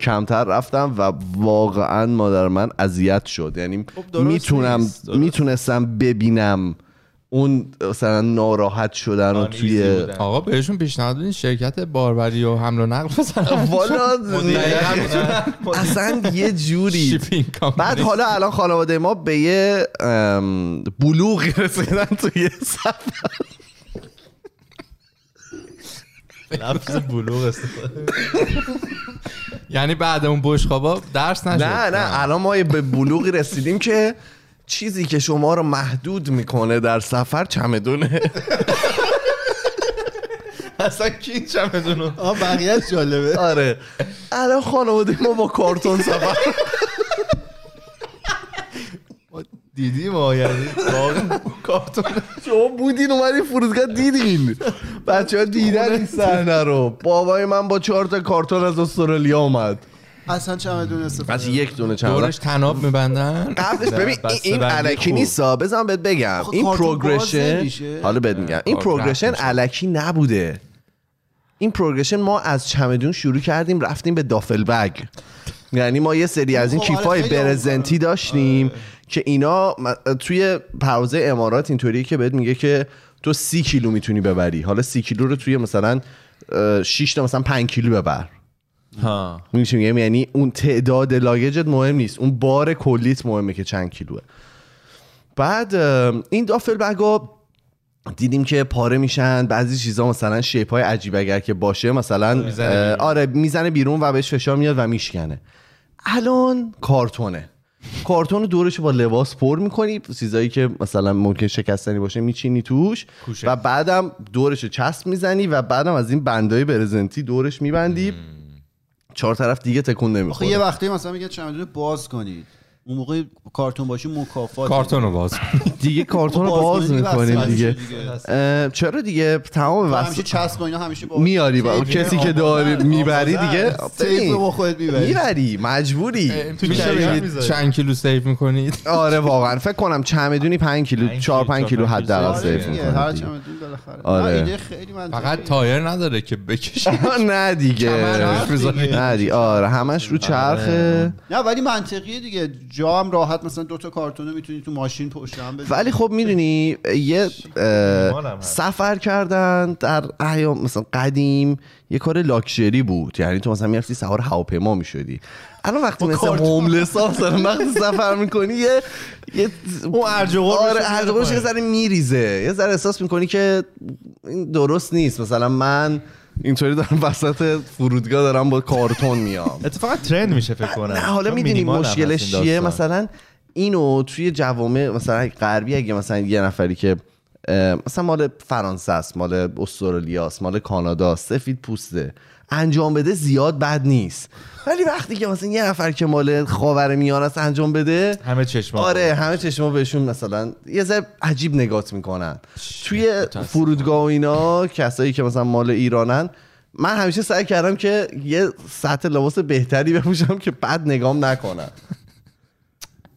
کمتر رفتم و واقعا مادر من اذیت شد یعنی خب می‌تونم. می‌تونستم ببینم اون مثلا ناراحت شدن رو آن توی. آقا بهشون پیشنهاد بدین شرکت باربری و حمل و نقل بزنن والا. اصلا یه جوری. بعد حالا الان خانواده ما به یه ام، بلوغی رسیدن توی سفر لفظ بلوغ استفاده. یعنی بعد اون بشقابا درس نشد؟ نه نه الان ما به بلوغی رسیدیم که چیزی که شما رو محدود می‌کنه در سفر چمدونه. اصلا کی این چمدونو آه بقیه جالبه. آره. الان خانواده ما با کارتون سفر. دیدیم ما یعنی واقعا کارتون شما بودین اومدین فرودگاه دیدین. بچه ها دیدن این صحنه رو. بابای من با چهار تا کارتون از استرالیا اومد. اصلا چمدون استفاده بس یک دونه چمدون دورش طناب میبندن؟ قبلش ببین این- الکی خوب. نیست بزن بهت بگم. این progression. حالا بهت میگم. این progression. الکی نبوده. این progression ما از چمدون شروع کردیم رفتیم به duffel bag. یعنی ما یه سری از این خب، کیفای برزنتی داشتیم که اینا توی پروازه امارات اینطوریه که بهت میگه که تو سی کیلو می‌تونی ببری. حالا سی کیلو رو توی مثلا 6 تا مثلا 5 کیلو ببر. ها. میگم؟ یعنی اون تعداد لاگجت مهم نیست. اون بار کلیت مهمه که چند کیلوه. بعد این دافل بگا دیدیم که پاره میشن. بعضی چیزا مثلا شیپ های عجیب اگر که باشه مثلا می‌زنه اه، بیرون. آره می‌زنه بیرون و بهش فشار میاد و میشکنه. الان کارتونه. کارتون رو دورش با لباس پر می‌کنی چیزایی که مثلا ممکن شکستنی باشه میچینی توش. کوشه. و بعدم دورش رو چسب می‌زنی و بعدم از این بندای برزنتی دورش میبندی. چهار طرف دیگه تکون نمی‌خوره یه وقتی مثلا میگه چمدون باز کنید. اون موقع کارتون باشه مکافات کارتون رو باز دیگه کارتون رو باز باز کنی می‌کنیم دیگه. چرا دیگه؟ تمام همیشه وسط چسب و اینا همیشه باز میاری با کسی که داری. می‌بری دیگه. tape رو با خودت می‌بری. می‌بری مجبوری. چند کیلو save می‌کنید؟ آره واقعا. فکر کنم چمدونی 5 کیلو پنج 4 کیلو، 5 کیلو چهار، پنج کیلو. حداقل save save بالاخره آره. خیلی منطقیه. فقط تایر نداره که بکشی نه دیگه. نه دیگه آره همش رو چرخه نه ولی منطقیه دیگه جا هم راحت مثلا دو تا کارتون رو می‌تونی تو ماشین پشت هم بذاری ولی خب می‌دونی یه. سفر کردن در ایام مثلا قدیم یه کار لاکچری بود. یعنی تو مثلا می‌رفتی سوار هواپیما می‌شدی. الان وقتی مثل. هوملس ها مثلا وقتی سفر می‌کنی یه یه اون ارج و قربش آره یه. ذره میریزه. یه ذره احساس می‌کنی که این درست نیست. مثلا من اینطوری دارم وسط فرودگاه دارم با کارتون میام. اتفاقا ترند میشه فکر کنم. نه حالا می‌دونی مشکلش چیه. مثلا اینو توی جوامع مثلا غربی اگه مثلا یه نفری که مثلا مال فرانسه است مال استرالیا است مال کانادا سفید پوسته. انجام بده زیاد بد نیست. ولی وقتی که مثلا یه نفر که مال خاور میانه است انجام بده همه چشم آره همه چشما بهشون مثلا یه ذره عجیب نگات می‌کنن. توی فرودگاه و اینا کسایی که مثلا مال ایرانن من همیشه سعی کردم که یه سطح لباس بهتری بپوشم که بد نگام نکنن.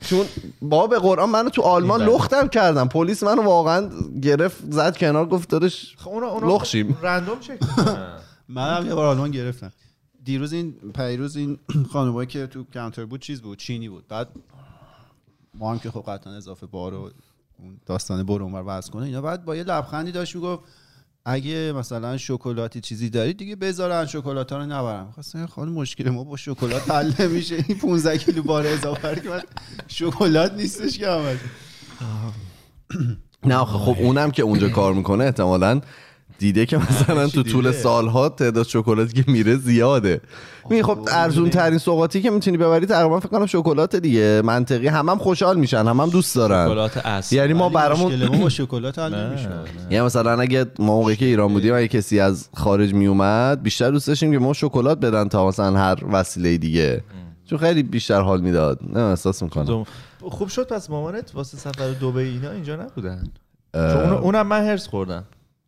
چون با به قرآن منو تو آلمان. لختم کردم پلیس منو واقعا گرفت زد کنار گفت دادش خب لخشیم. رندوم چک. من هم یه بار آلمان گرفتم دیروز این پیروز این خانمایی که تو کانتر بود چیز بود چینی بود بعد ما هم که خب قطعا اضافه بار و اون داستان برو اونور وضع کنه اینا بعد با یه لبخندی داشت می‌گفت اگه مثلا شکلاتی چیزی دارید دیگه بذارن شکلات ها رو نبرم خواستم خانم مشکل ما با شکلات حل نمیشه. این 15 کیلو بار اضافه که من شکلات نیستش که نه خب اونم که اونجا کار می‌کنه احتمالا دیده که مثلا تو طول. سالها تعداد شکلاتی که میره زیاده. می خب ارزون ترین سوغاتی که می‌تونی ببری تقریبا فکر کنم شکلات دیگه. منطقی. هم هم خوشحال میشن هم هم دوست دارن. شکلات اصل یعنی ما برامون ما با شکلات حل نه، نمیشه. نه. یعنی مثلا اگه ما موقعی که ایران بودیم اگه کسی از خارج میومد بیشتر دوست داشتیم که ما شکلات بدن تا مثلا هر وسیله دیگه. چون خیلی بیشتر حال می‌داد. نه احساس می‌کنم. خوب شد پس مامانت واسه سفر دبی اینا اینجا نبودن؟ چون اون- اونم من هرس خوردم.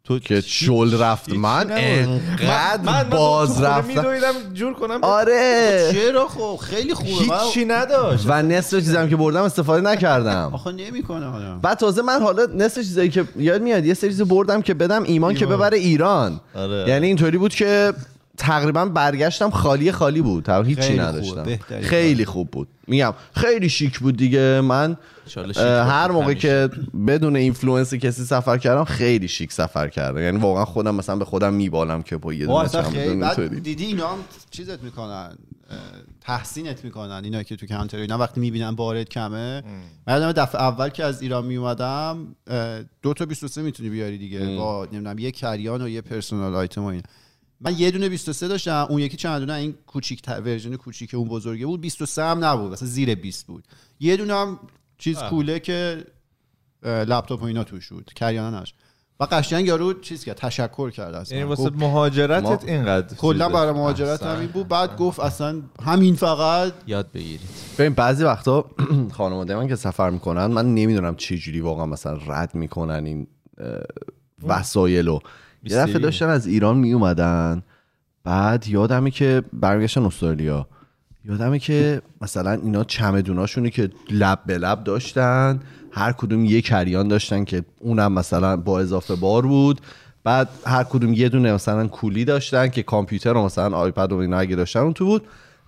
تو که شل رفت. من. انقدر من- باز رفتم. میدویدم جور کنم. آره. چرا خب؟ خیلی خوبه. هیچی نداشت. و نصف چیزم که بردم استفاده نکردم. آخه نمی‌کنه حالا بعد تازه من حالا نصف چیزایی که یاد میاد یه سری بردم که بدم ایمان که ایمان. ببره ایران. آره. یعنی اینطوری بود که تقریبا برگشتم خالی خالی بود. تقریبا هیچی نداشتم. خیلی خوب بود. میگم خیلی شیک بود دیگه. من هر موقع همیشه. که بدون influence کسی سفر کردم خیلی شیک سفر کردم. یعنی واقعا خودم مثلا به خودم میبالم که با یه دونه. دیدی اینا هم چیزت می‌کنن تحسینت می‌کنن اینا که تو کانتر اینا وقتی می‌بینن بارت کمه. من دفعه اول که از ایران میومدم دو تا 23 می‌تونی بیاری دیگه با نمی‌دونم یه carry-on و یه personal item و اینا. من یه دونه 23 داشتم اون یکی چمدونه این کوچیک version کوچیک اون بزرگه بود. 23 هم نبود مثلا زیر 20 بود. یه دونه هم چیز کوله که لپتاپ و اینا توش بود. کریانه نش و قشنگ یارو چیز کرد تشکر کرد اصلا. یعنی واسه مهاجرتت ما- اینقدر کلا. برای مهاجرت همین بود. بعد گفت اصلا همین فقط. یاد بگیرید. ببین بعضی وقتا خانواده من که سفر می‌کنن من نمی‌دونم چه جوری واقعا مثلا رد می‌کنن این وسایل رو. یه دفعه. داشتن از ایران میومدن بعد یادمه که برگشتن استرالیا. یادمه که مثلا اینا چمدوناشونی که لب به لب داشتن هر کدوم یه carry-on داشتن که اونم مثلا با اضافه بار بود. بعد هر کدوم یه دونه مثلا کوله داشتن که کامپیوتر و مثلا iPad و اینا اگه داشتن اون تو بود.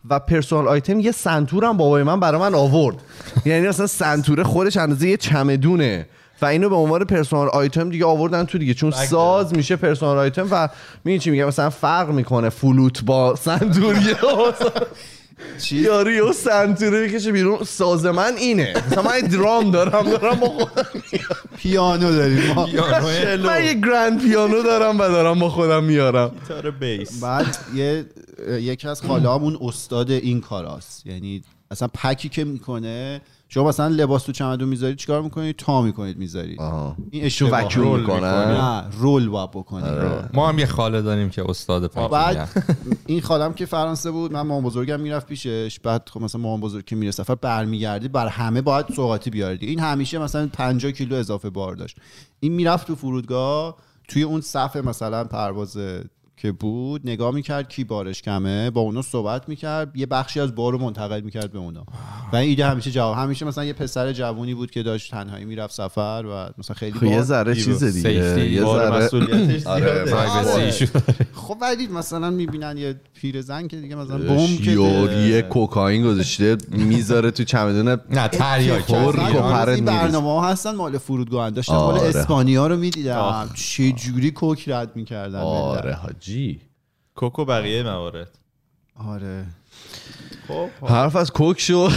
و personal item یه سنتور هم بابای من برای من آورد. یعنی مثلا سنتوره خودش اندازه یه چمدونه. و اینو به عنوان personal item دیگه آوردن تو دیگه. چون ساز میشه personal item و میگی چی میگه مثلا فرق می‌کنه فلوت با سنتوریه یاری یه سنتوره بکشه بیرون. ساز من اینه. مثلا من یه درام دارم دارم با خودم پیانو داریم. ما من یه گرند پیانو دارم و دارم با خودم میارم. گیتار بیس. بعد یه یکی از خالهامون استاد این کاراست. یعنی اصلا پکی که می‌کنه شما مثلا لباس تو چمدون می‌ذارید چیکار می‌کنید تا می‌کنید می‌ذارید. این اشتباه. وکیوم رول می‌کنن. نه رول باید بکنید ما هم یه خاله داریم که استاد بعد این خالم که فرانسه بود من مامان بزرگم می‌رفت پیشش. بعد خب مثلا مامان بزرگ که میره سفر برمیگردی بر همه باید سوغاتی بیاردی. این همیشه مثلا 50 کیلو اضافه بار داشت. این می‌رفت تو فرودگاه توی اون صف مثلا پرواز که بود نگاه می‌کرد کی بارش کمه با اونا صحبت می‌کرد یه بخشی از بار رو منتقل می‌کرد به اونا. و این ایده همیشه جواب همیشه مثلا یه پسر جوونی بود که داشت تنهایی می‌رفت سفر و مثلا خیلی خب یه ذره چیز دیگه یه ذره. مسئولیتش آره،. پرایوسی ایشو خب ولی مثلا می‌بینن یه پیرزن که دیگه مثلا بم بوم که یه کوکائین گذاشته می‌ذاره تو چمدون نه تریاک پرت این می‌ریزه. برنامه ها هستن مال فرودگاه داشتم مال آره. اسپانیا رو می‌دیدم. چه جوری کوک رد می‌کردن آره حاجی. کوکو بقیه موارد. آره. خب حرف از کوک شد.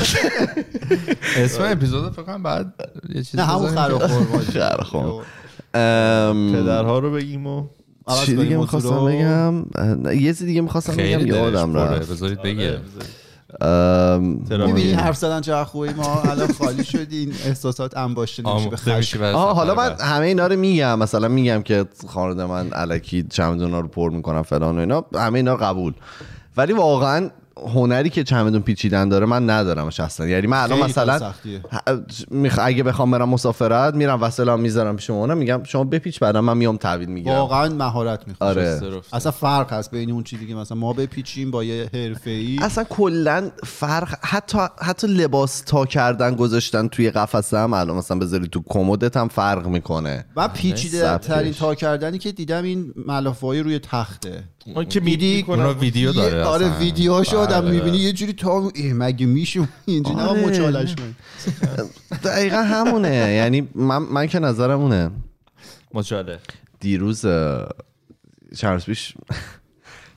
اسم اپیزود فکر کنم بعد یه چیزی نه همون خرخور. پدرها رو بگیم و عوض چی کنیم دیگه می‌خواستم. بگم یه چیز دیگه می‌خواستم بگم یادم رفت. بذارید ام، ترافیک. می‌بینی حرف زدن چقدر خوبی ما الان خالی شدیم احساسات انباشته نمیشه آه حالا من بعد. همه اینا رو میگم مثلا میگم که خانواده من الکی چمدونا رو پر می‌کنم فلان و اینا. همه اینا قبول. ولی واقعا هنری که چمدون پیچیدن داره من ندارم اصلا یعنی من الان مثلا اگه بخوام برم مسافرت میرم وسایلم می‌ذارم پیش اونا میگم شما بپیچ بعدا من میام تحویل می‌گیرم. واقعا مهارت می‌خواد آره. اصلا فرق هست بین اون چیزی که مثلا ما بپیچیم با یه حرفه‌ای. اصلا کلا فرق حتی حتی لباس تا کردن گذاشتن توی قفسه هم الان مثلا بذاری تو کمدت هم فرق می‌کنه. و پیچیده ترین. تا کردنی که دیدم این ملافه روی تخته. اون که؟ می‌کنه اونا ویدیو داره آره اصلا. ویدیوهاشو آدم بله. می‌بینی یه جوری تا مگه میشه اینجوری آره. آره. مچالش دقیقا همونه یعنی من, من که نظرم اونه مچاله دیروز چند روز پیش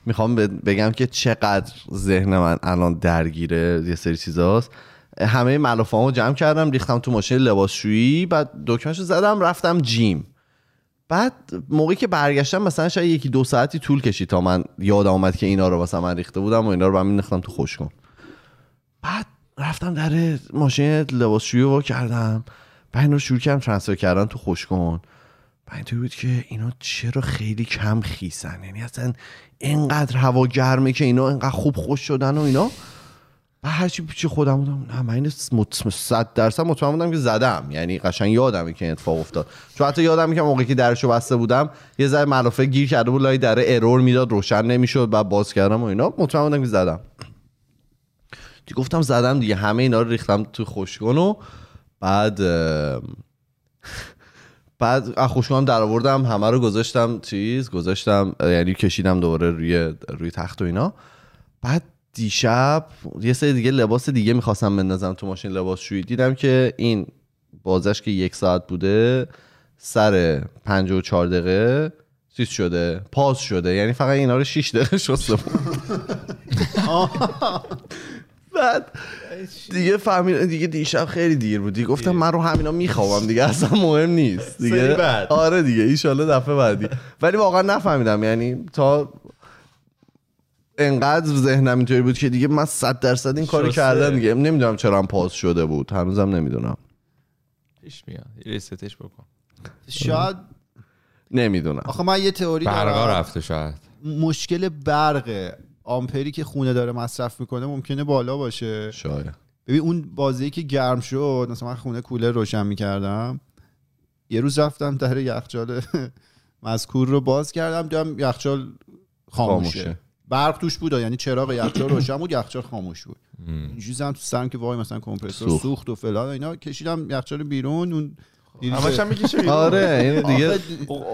می‌خوام بگم که چقدر ذهن من الان درگیره یه سری چیزاست همه ملافه‌امو جمع کردم ریختم تو ماشین لباسشویی بعد دکمهشو زدم رفتم جیم بعد موقعی که برگشتم مثلا شاید یکی دو ساعتی طول کشید تا من یادم اومد که اینا رو مثلا من ریخته بودم و اینا رو من مینداختم تو خشکم بعد رفتم در ماشین لباسشویی رو کردم. بعد اینا رو شروع کردم ترانسفر کردن تو خشکون بعد اینطوری بود که اینا چرا خیلی کم خیسن. یعنی اصلا اینقدر هوا گرمه که اینا اینقدر خوب خوش شدن و اینا. و هرچی پیش خودم بودم نه من اینو مط- صد درصد مطمئن بودم که زدم. یعنی قشنگ یادمه که اتفاق افتاد. چون حتی یادم که موقعی که درشو بسته بودم یه ذره ملافه گیر کرده بود لای در ارور می‌داد روشن نمی‌شد بعد باز کردم و اینا. مطمئن بودم که زدم. دیگه گفتم زدم دیگه همه اینا رو ریختم تو خشکن و بعد بعد از خوشگاهم در آوردم همه رو گذاشتم چیز گذاشتم یعنی کشیدم دوباره روی روی تخت و اینا. بعد دیشب یه سری دیگه لباس دیگه می‌خواستم بندازم تو ماشین لباس شویی. دیدم که این بازش که یک ساعت بوده سر پنج و چهار دقیقه چیز شده پاس شده. یعنی فقط اینا رو 6 دقیقه شسته بود. بعد دیگه فهمیدم دیگه دیشب خیلی دیر بود. دیگه گفتم من رو همینا میخوابم دیگه اصلا مهم نیست دیگه. آره دیگه ایشالله دفعه بعدی. ولی واقعا نفهمیدم. یعنی تا انقدر ذهنم اینطوری بود که دیگه من صد درصد این کارو. کردم دیگه. نمی‌دونم چرا هم پاس شده بود. هنوزم نمی‌دونم. پیش میاد. ریستش بکن. شاید نمی‌دونم. آخه من یه تئوری برقا دارم. رفته شاید. مشکل برق آمپری که خونه داره مصرف می‌کنه ممکنه بالا باشه. شاید. ببین اون بازی که گرم شد مثلا من خونه کولر روشن می‌کردم. یه روز رفتم در یخچال مذکور رو باز کردم دیدم یخچال خاموشه, خاموشه. برق توش بود یعنی چراغ یخچال روشن بود یخچال خاموش بود. اینجوری زدم تو سرم که وای مثلا کمپرسور سوخت. سوخت و فلان اینا کشیدم یخچال بیرون اون همش هم می‌کشه. آره این دیگه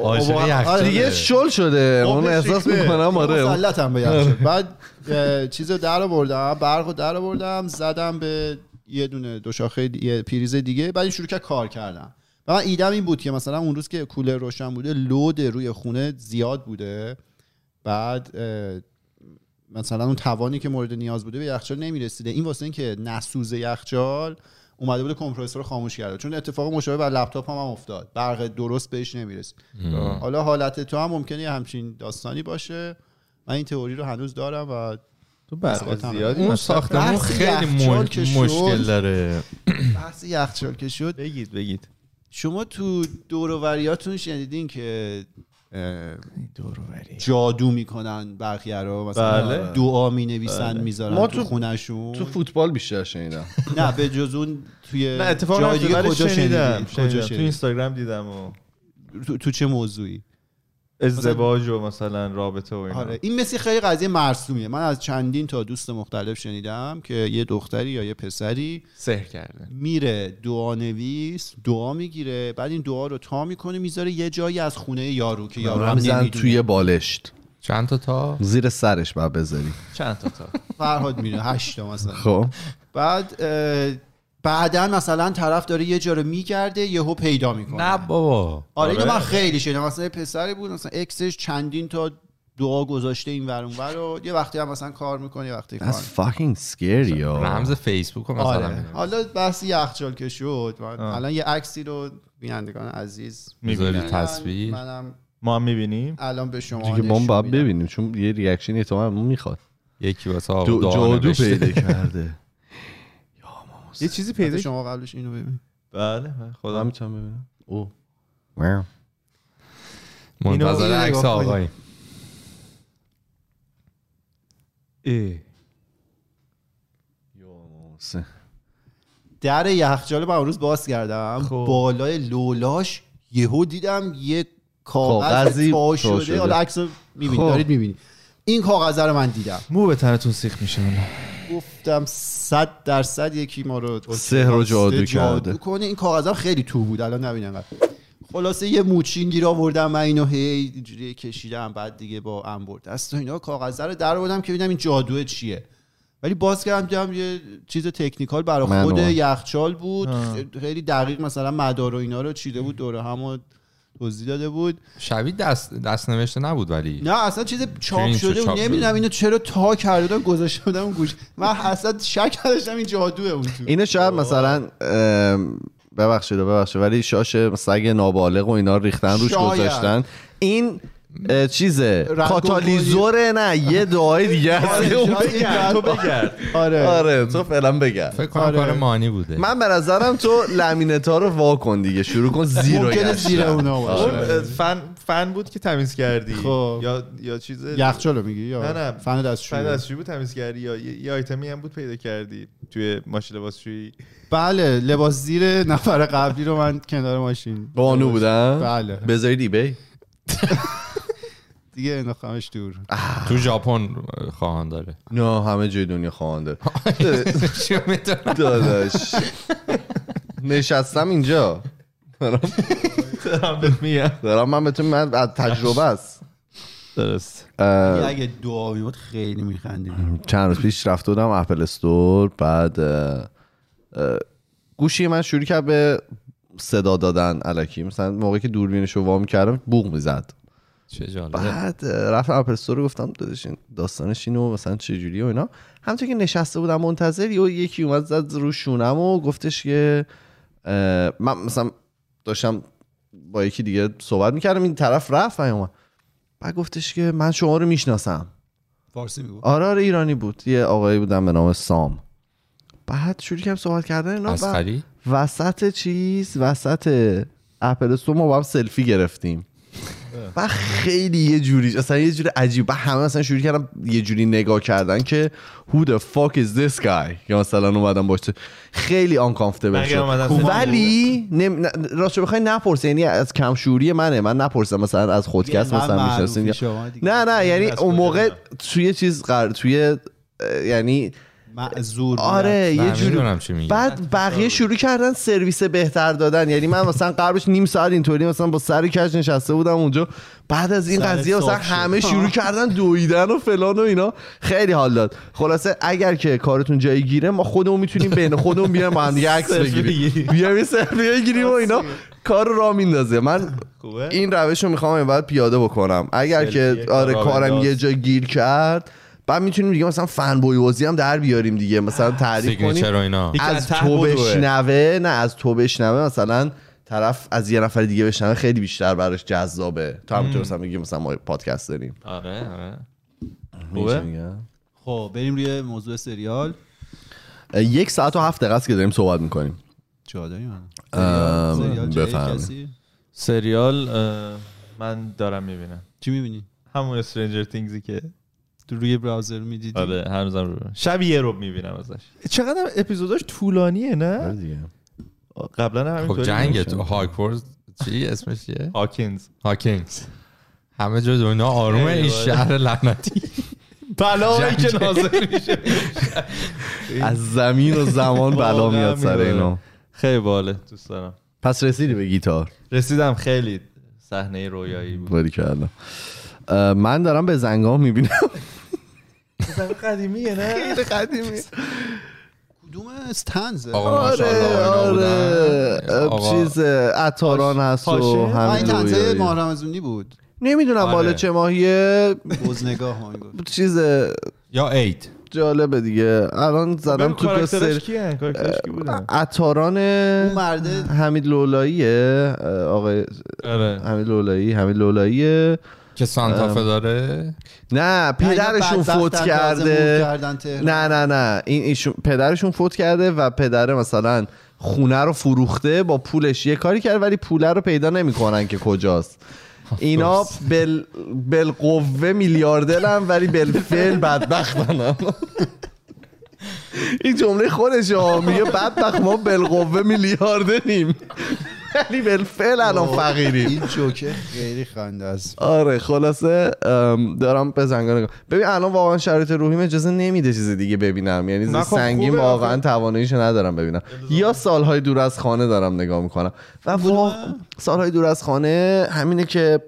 عاشق آره،. دیگه شل شده. اون عمرش احساس. می‌کنم آره مسلطم به یخچال. بعد چیز در آوردم برق رو در آوردم زدم به یه دونه دو شاخه یه پریز دیگه بعد این شروع کرد کار کردم و من ایدم این بود که مثلا اون روز که کولر روشن بوده لود روی خونه زیاد بوده. بعد مثلا اون توانی که مورد نیاز بوده به یخچال نمی‌رسیده. این واسه اینکه نسوز یخچال اومده بوده کمپرسور رو خاموش کرده. چون اتفاق مشابه بر لپتاپ هم, هم افتاد. برق درست بهش نمی‌رسید. حالا حالت تو هم ممکنه یه همچین داستانی باشه. من این تئوری رو هنوز دارم و تو برق زیادی اون ساختمون خیلی. مشکل داره. بحث یخچال که شد بگید بگید. شما تو دوروریاتون شنیدین که جادو می‌کنن بقیه رو. مثلا بله. دعا می‌نویسن می‌ذارن ما تو, تو- خونشون تو فوتبال بیشتر شنیدم. نه به جز اون توی نه جای دیگه کجا شنیدم تو اینستاگرام دیدم و تو, تو چه موضوعی؟ ازدواج و مثلا رابطه و اینا. آره این مثل خیلی قضیه مرسومیه. من از چندین تا دوست مختلف شنیدم که یه دختری یا یه پسری سحر کرده. میره دعا نویس دعا می‌گیره بعد این دعا رو تا می‌کنه می‌ذاره یه جایی از خونه یارو که یارو هم نمی‌دونه. توی بالشت. چند تا تا؟ زیر سرش باید بذاری. چند تا تا؟ فرهاد میره هشتا مثلا. خب. بعد اه، بعدا مثلا طرف داره یه جا رو میگرده یهو پیدا می‌کنه نه بابا آره اینو آره. من خیلی شنیدم مثلا یه پسری بود مثلا ex ش چندین تا دعا گذاشته این ور اون ور و یه وقتی هم مثلا کار می‌کنه یه وقتی کار That's fucking scary yo. رمز فیسبوک رو مثلا آره. حالا بحث یخچال که شد. الان یه عکسی رو بینندگان عزیز می‌بینن. تصویر منم ما هم می‌بینیم الان به شما دیگه ما باید. ببینیم چون یه reaction احتمال می‌خواد یکی واسه جادو. پیدا کرده یه چیزی پیدا شما قبلش اینو ببین. بله بله، خدا می‌تونم ببینم. او. منتظر عکس. آقایی. ای. در یخچال من اون روز باز کردم. خب. بالای لولاش یهو دیدم یه کاغذ کاغذی تا شده. حالا عکس رو می‌بینید خب. دارید می‌بینید این کاغذ رو من دیدم. مو به تنتون سیخ میشه. گفتم صد درصد یکی ما رو سحر و جادو جادو کرده. کنه این کاغذم خیلی تو بود الان نبینم. خلاصه یه موچین گیر آوردم من اینو هی اینجوری کشیدم بعد دیگه با انبر دست و اینا کاغذ رو در آوردم که ببینم این جادو چیه ولی باز کردم دیدم یه چیز تکنیکال برای خود. یخچال بود. خیلی دقیق مثلا مدار و اینا رو چیده بود دوره هم توضیح داده بود. شبیه دست دست نوشته نبود ولی. نه اصلا چیز چاپ شده بود. نمی‌دونم اینو چرا تا کرده بودم گذاشته بودم اون گوش. من اصلا شک نداشتم این جادوه اون تو. اینو شاید مثلا ببخشید و ببخشید ولی شاش سگ نابالغ و اینا ریختن روش. گذاشتن. این چیزه؟ کاتالیزوره؟ نه یه دعای دیگه هست آره، تو جادو- بگرد. آره. آره. تو فعلا بگم فکر کنم آره. کار مانی بوده. من به نظرم تو لمینتا رو وا کن دیگه. شروع کن زیر و ممکنه گشتن. زیر اونا باشه. اون فن فن بود که تمیز کردی. خب. یا یا چیز؟ یخچالو میگی یا نه نه. فن دستشویی؟ فن دستشویی بود تمیز کردی. یا یه, یه آیتمی هم بود پیدا کردی توی ماشین لباسشویی. بله لباس زیر نفر قبلی رو من کنار ماشین. بانو بودم؟ بله. بذارید ایبی دیگه انداختمش دور. تو ژاپن خواهان داره. نه همه جای دنیا خوانده چی می‌دونم. داداش. نشستم اینجا. دارم بهت میگم. دارم من بهتون من از تجربه است. درست. اگه دعا میبود خیلی میخندیدیم چند روز پیش رفته بودم اپل استور بعد گوشی من شروع کرد به صدا دادن علکی. مثلا موقعی که دوربینش رو وا کردم بوق می‌زد. چه جالبه. بعد رفتم اپل استور گفتم داداش داستانش اینو مثلا چه جوریه و اینا. همونطور که نشسته بودم منتظر یه یکی اومد زد رو شونم و گفتش که من مثلا داشتم با یکی دیگه صحبت می‌کردم این طرف رفت و اومد. بعد گفتش که من شما رو می‌شناسم. فارسی میگو آره آره ایرانی بود. یه آقایی بودم به نام سام. بعد شروع کردم صحبت کردن اینا وسط چیز وسط اپل استور ما با هم سلفی گرفتیم. و خیلی یه جوری اصلا یه جوری عجیب. بعد همه مثلا شروع کردم یه جوری نگاه کردن که who the fuck is this guy یا مثلا اومدم باشه. خیلی اومدن شد ولی نم... راستش بخوای نپرسه یعنی از کم شعوری منه. من نپرسم مثلا از خودکست مثلا می‌شناسین. نه نه یعنی اون موقع؟ توی چیز قرار توی یعنی معذور آره یه جوری چی. بعد بقیه شروع کردن سرویس بهتر دادن. یعنی من مثلا قبلش نیم ساعت اینطوری مثلا با سر کج نشسته بودم اونجا. بعد از این قضیه مثلا. همه شروع کردن دویدن و فلان و اینا. خیلی حال داد. خلاصه اگر که کارتون جایی گیره ما خودمون می‌تونیم بین خودمون بیایم با هم دیگه عکس بگیریم. بیایم یه سلفی بگیریم و اینا. کار راه میندازه. من این روش رو می‌خوام این بعد پیاده بکنم. اگر که آره کارم. یه جا گیر کرد بعد می‌تونیم دیگه مثلا فن بوی بازی هم در بیاریم دیگه مثلا تعریف کنیم. اینا. از تو. بشنوه نه از تو بشنوه مثلا طرف از یه نفر دیگه بشنوه خیلی بیشتر براش جذابه. تو هم مثلا میگی مثلا ما پادکست داریم. آره آره؟ خب بریم روی موضوع سریال. یک ساعت و هفت دقیقه است که داریم صحبت می‌کنیم. چا داریم سریال سریال من دارم می‌بینم. چی می‌بینی؟ همون استرنجر تینگزی که روی براوزر می‌دیدی. آره هنوزم رو. شب یه رو می‌بینم ازش. چقدر اپیزوداش طولانیه آره نه دیگه. قبلا هم خب همینطوری جنگ بود. تو هاکورز چی؟ اسمش چیه؟ هاکینز. هاکینگز همه جا دنیا آرومه این شهر لعنتی. بلایی که جنگ. نازل میشه. از زمین و زمان بلا میاد سر. اینا. خیلی باله دوست دارم. پس رسیدی به گیتار؟ رسیدم خیلی صحنه رویایی بود. باری کردم من دارم به زنگام می‌بینم. قدیمیه نه؟ خیلی قدیمی کدوم استنزه؟ آقا آره آره. چیز عطاران هست و همین تنزه. ماه رمزونی بود. نمی‌دونم آره. بالا چه ماهیه. بزنگاه چیز یا اید جالبه دیگه. الان زدم تو بودن عطاران اون مرده حمید لولاییه. آقای آره. حمید لولایی حمید لولاییه. که سانتافه داره؟ نه پدرشون فوت کرده. نه نه نه. این ایشون پدرشون فوت کرده و پدر مثلا خونه رو فروخته با پولش. یه کاری کرده ولی پوله رو پیدا نمی‌کنن که کجاست. اینا بل بالقوه میلیاردرن ولی بالفعل بدبختن. این جمله خودش ها میگه بدبخت ما بالقوه میلیاردریم. ولی بالفعل الان فقیریم این جوکه خیلی خنده است. آره خلاصه دارم به زنگا نگاه ببین الان واقعا شرایط روحیم اجازه نمیده چیز دیگه ببینم. یعنی خب سنگین واقعا آخه. تواناییشو ندارم ببینم. یا سالهای دور از خانه دارم نگاه می‌کنم. و سالهای دور از خانه همینه که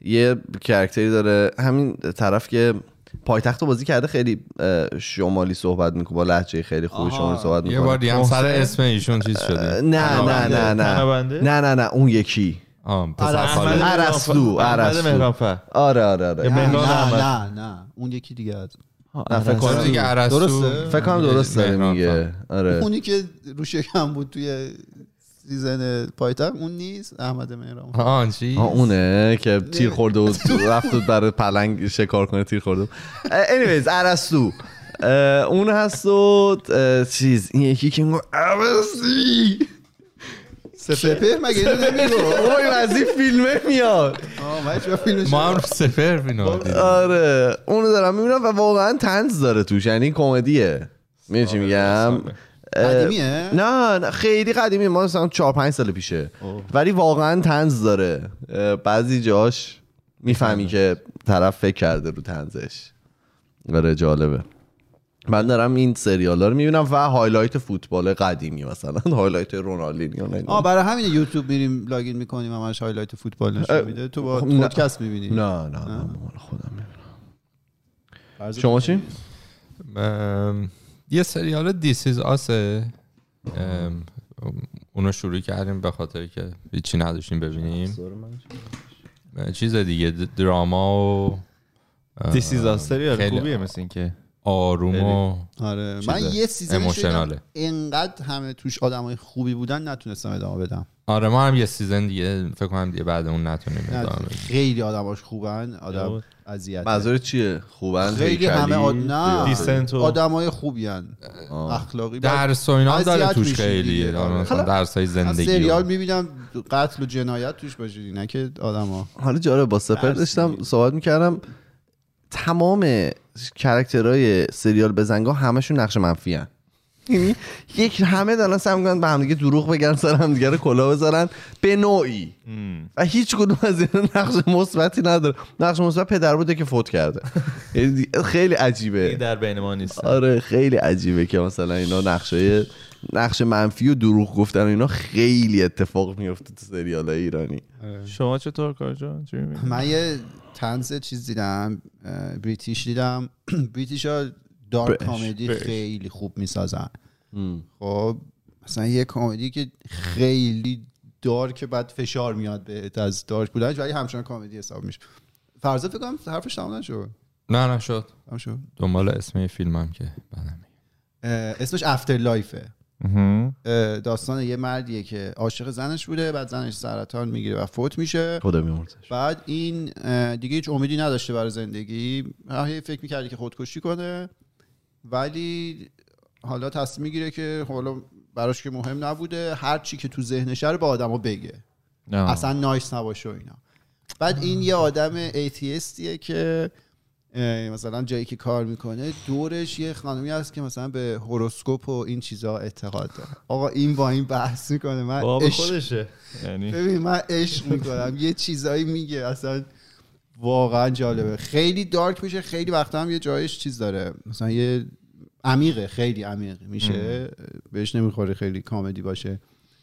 یه کرکتری داره. همین طرف که پایتخت رو بازی کرده خیلی شمالی صحبت می‌کنه با لحجه خیلی خوب آها. شمالی صحبت یه می‌کنه. بار دیگه هم سر اسم ایشون چیز شده. نه نه نه نه؟ نه. نه نه اون یکی. احمد ارسطو. مهرانفر آره آره آره. نه. نه نه اون یکی دیگه از فکر کنم آره دیگه درسته؟ فکر کنم درست داره مهران میگه. آره. اونی که رو شکم بود توی season پایتخت؟ اون نیست؟ احمد مهران. آه چی؟ اونه که تیر خورده بود رفت بود برای پلنگ شکار کنه تیر خورده. anyways ارسطو. اون هست و چیز این یکی که میگه عوضی سپر مگه اینو نمیگو اوه از این فیلمه میاد. ما هم فینا دیدیم. آره اونو دارم می‌بینم و واقعا تنز داره توش یعنی کمدیه. می‌دونی چی میگم؟ اه، قدیمیه؟ نه نه خیلی قدیمی. ما مثلا 4 5 سال پیشه. ولی واقعا تنز داره. بعضی جاش می‌فهمی که طرف فکر کرده رو تنزش آره جالبه. من دارم این سریال ها رو می‌بینم و highlight فوتبال قدیمی مثلا highlight رونالدینیو آه برای همین یوتیوب میریم login می‌کنیم همش highlight فوتبال نشون میده. تو با خب،. پادکست می‌بینی. نه نه نه؟ مال خودم. می‌بینم شما چی؟ یه سریال This Is Us ه اونو شروع کردیم به خاطر که هیچی نداشتیم ببینیم چیز دیگه drama و This Is سریال خوبیه مثل این که آروم و آره. من یه season emotional ه. انقدر همه توش آدمای خوبی بودن نتونستم ادامه بدم آره ما هم یه season دیگه فکر کنم دیگه بعد اون نتونیم ادامه بدیم. خیلی آدماش خوبن آدم. اذیت منظور چیه؟ خوبن؟ خیلی همه آد... نه. decent و- آدمای خوبی هن. اخلاقی درس و اینا داره توش خیلی درس های زندگی سریال و- می‌بینم قتل و جنایت توش باشه نه که آدما. حالا جالب با سپر داشتم صحبت می‌کردم. تمام character های سریال بزنگا همشون نقش منفی هن. یعنی یک همه دارن سعی می‌کنن به همدیگه دروغ بگن سر همدیگه رو کلاه بذارن. به نوعی. و هیچ کدوم از این نقش مثبتی نداره. نقش مثبت پدر بوده که فوت کرده. یعنی خیلی عجیبه. این در بین ما نیست. آره خیلی عجیبه که مثلا اینا نقشه نقش منفی و دروغ گفتن و اینا خیلی اتفاق میفته تو سریال ایرانی. شما چطور کار جان؟ چی می‌بینی؟ من یه تنز چیز دیدم بریتیش دیدم. بریتیش ها دارک کامدی برش. خیلی خوب می‌سازن. خب مثلا یه کامدی که خیلی دارک بعد فشار میاد بهت از دارک بودنش ولی همچنان کامدی حساب میشه. فرضا فکر کنم حرفش تمام نشد. نه نه شد تمام شد. دنبال اسم فیلم هم که. اه، اسمش افتر لایفه داستان یه مردیه که عاشق زنش بوده بعد زنش سرطان می‌گیره و فوت میشه. خدا بیامرزش. بعد این دیگه هیچ امیدی نداشته برای زندگی. هی فکر می‌کردی که خودکشی کنه. ولی حالا تصمیم می‌گیره که حالا براش که مهم نبوده هر چی که تو ذهنشه رو به آدما بگه. نه. اصلا نایس نباشه و اینا. بعد این یه آدم ایتیستیه که مثلا جایی که کار می‌کنه دورش یه خانمی هست که مثلا به هوروسکوپ و این چیزها اعتقاد داره. آقا این با این بحث می‌کنه من عشق خودشه. یعنی ببین من عشق می‌کنم. یه چیزایی میگه اصلا واقعا جالبه. خیلی دارک میشه خیلی وقتا هم یه جایش چیز داره. مثلا یه عمیقه خیلی عمیق میشه. بهش نمی‌خوره خیلی کامدی باشه.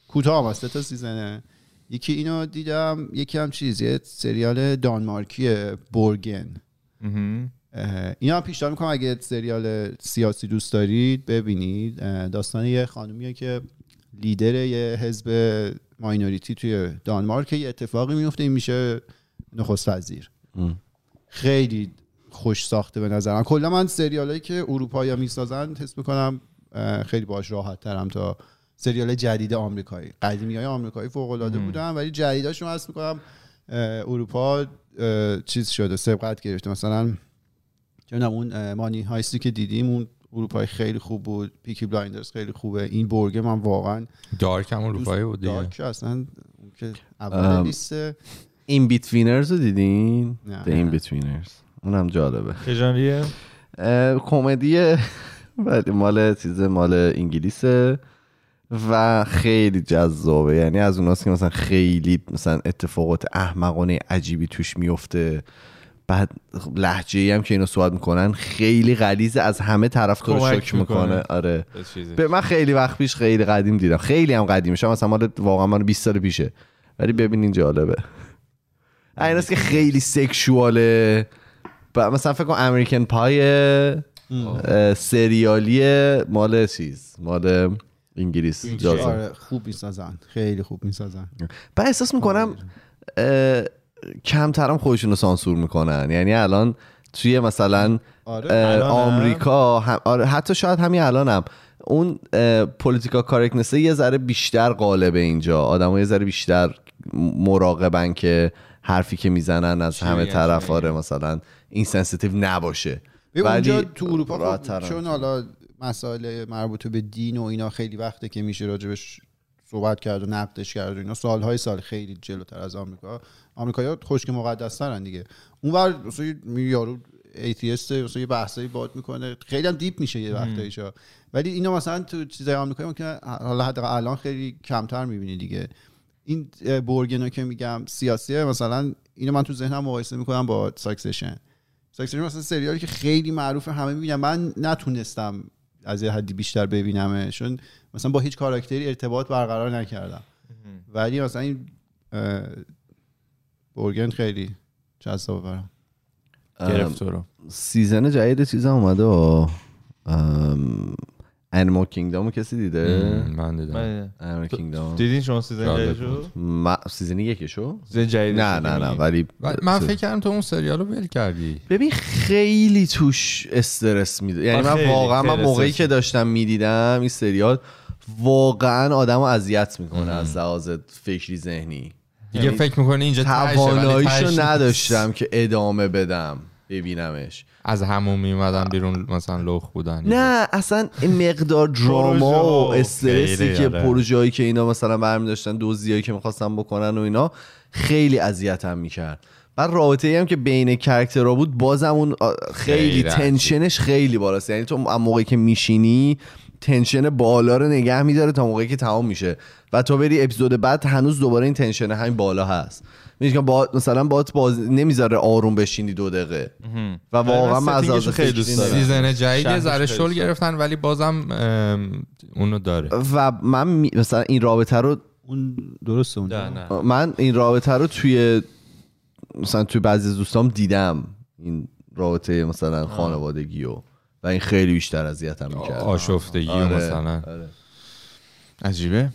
کوتاه هم تا سیزنه. یکی اینو دیدم یکی هم چیز یه سریال دانمارکی. اه، اینا هم پیشنهاد می‌کنم اگه سریال سیاسی دوست دارید ببینید. داستان یه خانومیه که لیدر یه حزب ماینوریتی توی دانمارک. یه اتفاقی میفته این میشه نخست وزیر. خیلی خوش ساخته به نظرم. کلا من سریالایی که اروپایی می‌سازن حس می‌کنم خیلی باش راحت ترم تا سریال جدید آمریکایی. قدیمی های آمریکایی فوق العاده بودن ولی جدیداشون حس می‌کنم اروپا چیز شده سبقت گرفته. مثلا می‌دونم اون Money Heist ی که دیدیم اون اروپایی خیلی خوب بود Peaky Blinders خیلی خوبه. این Borgen ه من واقعا Dark هم اروپایی بود دیگه. Dark اصلا اون که اول. Inbetweeners رو دیدین؟ نه. The Inbetweeners اونم جالبه. چه ژانریه؟ اه، کمدی ولی مال چیز مال انگلیسه و خیلی جذابه. یعنی از اوناست که مثلا خیلی مثلا اتفاقات احمقانه عجیبی توش میفته. بعد لحجه ای هم که اینو صحبت می‌کنن خیلی غلیظه از همه طرف تو شوک می‌کنه. می‌کنه. آره. به من خیلی وقت پیش خیلی قدیم دیدم. خیلی هم قدیم شما مثلا مال واقعا مال 20 سال پیشه. ولی ببینین جالبه. این است که خیلی سکشواله. مثلا فکر کن امریکن پای سریالی مال چیز؟ مال انگلیس. آره خوب می‌سازن. خیلی خوب می‌سازن. بعد احساس می‌کنم کمترم خودشون رو سانسور می‌کنن. یعنی الان توی مثلا آره؟ آمریکا هم آره حتی شاید همین الانم. اون political correctness ه یه ذره بیشتر غالبه اینجا. آدم یه ذره بیشتر مراقبن که حرفی که می‌زنن از همه طرف آره مثلا این sensitive نباشه. اونجا تو اروپا خب. چون حالا مسائل مربوط به دین و اینا خیلی وقته که میشه راجبش صحبت کرد و نقدش کرد و اینا. سالهای سال خیلی جلوتر از آمریکا. آمریکایی‌ها خشک مقدس ترن دیگه. اونور مثلا یه یارو atheist مثلا یه بحثایی باز می‌کنه. خیلی هم deep میشه یه وقتایشا. ولی اینا مثلا تو چیزای آمریکایی ممکنه حالا حتی الان خیلی کمتر می‌بینی دیگه. این اه، Borgen ا که میگم سیاسیه مثلا اینو من تو ذهنم مقایسه می‌کنم با Succession Succession مثلا سریالی که خیلی معروفه همه می‌بینن من نتونستم از یه حدی بیشتر ببینمش چون مثلا با هیچ کاراکتری ارتباط برقرار نکردم. ولی مثلا این اه، Borgen خیلی جذاب برام. گرفت رو. season جدید چیز اومده و Animal Kingdom کسی دیده من دیدم من- Animal Kingdom دیدین شما season جدیدشو ما season یکشو season جدید نه نه نه ولی من فکر کردم تو اون سریال رو ول کردی ببین خیلی توش استرس میده یعنی من واقعا من موقعی که داشتم می‌دیدم این سریال واقعا آدم رو اذیت می‌کنه از لحاظ فکری ذهنی. دیگه فکر می‌کنی اینجا تواناییشو. نداشتم که ادامه بدم ببینمش. از همون میمدن بیرون مثلا لخ بودن نه اصلا این مقدار دراما و پروژه. استرسی که آره. پروژه‌ای که اینا مثلا برمی داشتن دوزیایی که می‌خواستن بکنن و اینا خیلی اذیتم می‌کرد بعد رابطه ای هم که بین کرکترها بود بازم اون خیلی. تنشنش خیلی بالاست یعنی تو موقعی که میشینی tension بالا رو نگه میداره تا موقعی که تمام میشه و تا بری اپیزود بعد هنوز دوباره این tension همین بالا هست میگم که با مثلا باز باز نمی‌ذاره آروم بشینی دو دقیقه. و واقعا من از لحاظ خیلی دوست دارم. season جدید ذره شل گرفتن ولی بازم اونو داره. و من می- مثلا این رابطه رو اون درسته اون نه من این رابطه رو توی مثلا توی بعضی از دوستام دیدم. این رابطه مثلا خانوادگی و و این خیلی بیشتر اذیتم می‌کرد. آشفتگی آره. مثلا. عجیبه.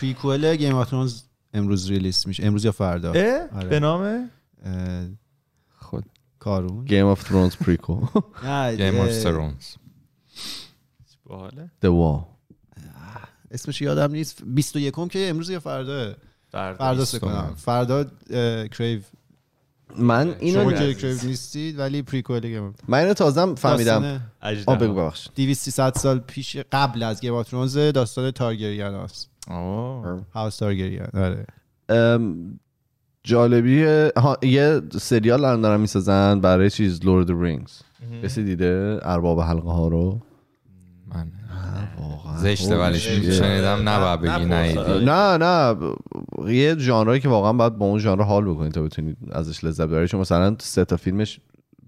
prequel Game of Thrones امروز release میشه. امروز یا فردا؟ آره. به نام؟ خود. کارون. Game of Thrones prequel Game of اه، Thrones باحاله دوا اسمش یادم نیست. 21 که امروز یا فردا؟ فردا. کنم. فردا کریو من شما اینو که کریو نیستید ولی پریکوئل گیم من اینو تازم فهمیدم. آ بگو ببخش 200 300 سال پیش قبل از گیم آف ترونز داستان تارگریان هست آه. هاوس تارگریان آره ام، جالبی ها یه سریال الان دارن می‌سازن برای چیز لورد رینگز کسی دیده ارباب حلقه ها رو؟ من واقعا. زشته ولی زشته. شنیدم نباید بگی نه نه. نه یه ژانری که واقعا باید با اون ژانر حال بکنید تا بتونید ازش لذت ببرید چون مثلا سه تا فیلمش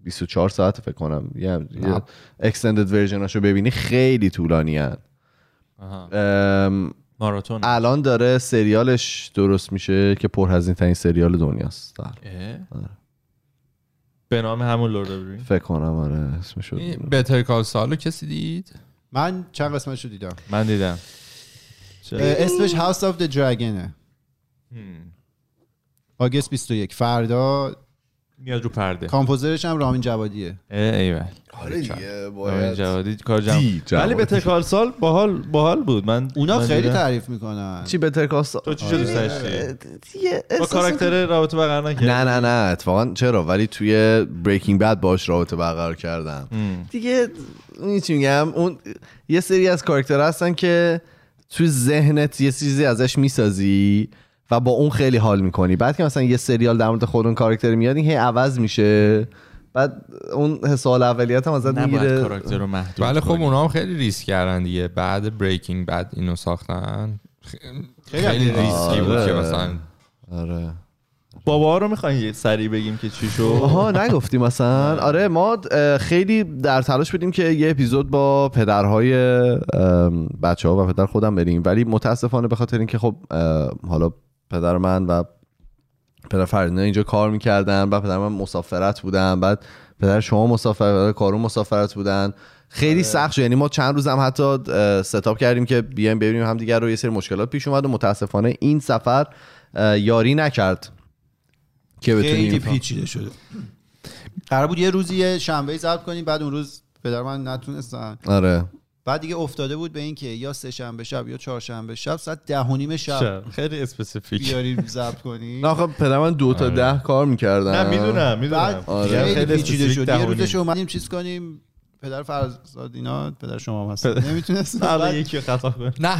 24 ساعت فکر کنم. یه, یه extended version اشو ببینی خیلی طولانی هن. ماراتون. الان داره سریالش درست میشه که پرهزینه ترین سریال دنیاست. در. اه؟ به نام همون Lord of فکر کنم آره اسمشو Better Call Saul و کسی دید؟ من چند قسمتشو دیدم. من دیدم. اسمش House of the Dragon ه آگست 21 فردا میاد رو پرده. کامپوزرش هم رامین جوادیه. اه، ایول. آره دیگه رامین باید. جوادی کار جمع. ولی به تکال سال باحال باحال بود. من اونا من خیلی دیدم. تعریف می‌کنن. چی بهتر کاست تو چی دوست داشتی دیگه با کاراکتر رابطه برقرار نکرد نه نه نه اتفاقا چرا؟ ولی توی بریکینگ بد باش رابطه برقرار کردم. دیگه چی میگم؟ اون یه سری از کاراکتر هستن که توی ذهنت یه چیزی ازش می‌سازی و با اون خیلی حال می‌کنی. بعد که مثلا یه سریال در مورد خود اون کاراکتر میاد این هی عوض میشه. بعد اون حس حال اولیت هم ازت می‌گیره. کاراکتر رو محدود ولی خب. اونا هم خیلی ریسک کردن دیگه. بعد بریکینگ بعد اینو ساختن. خیلی خیلی. ریسکی بود آره. که مثلا آره. بابا رو می‌خواین یه سریع بگیم که چی شد؟ آها نگفتی مثلا. آره ما خیلی در تلاش بودیم که یه اپیزود با پدرهای بچه ها و پدر خودم بریم. ولی متاسفانه به خاطر اینکه خب حالا پدر من و پدر فریدنا اینجا کار می‌کردن و پدر من مسافرت بودن بعد پدر شما مسافر پدر کارون مسافرت بودن. خیلی سخت شد. یعنی ما چند روز هم حتی ستاپ کردیم که بیایم ببینیم هم دیگر رو یه سری مشکلات پیش اومد و متاسفانه این سفر یاری نکرد که خیلی بتونیم پیچیده شده. قرار بود یه روزی شنبه ضبط کنیم بعد اون روز پدر من نتونستن. آره. بعد دیگه افتاده بود به اینکه یا سه شنبه شب یا چهارشنبه شب ساعت ده و نیم شب. شب. خیلی اسپسیفیک. بیاریم ضبط کنیم. نه آخه پدر من دو تا ده کار می‌کردن. نه می‌دونم می‌دونم. آره. خیلی پیچیده شد. یه روزش. اومدیم چیز کنیم؟ پدر فرزاد اینا پدر شما هم هست نمی‌تونست الان یکی رو خطا کن نه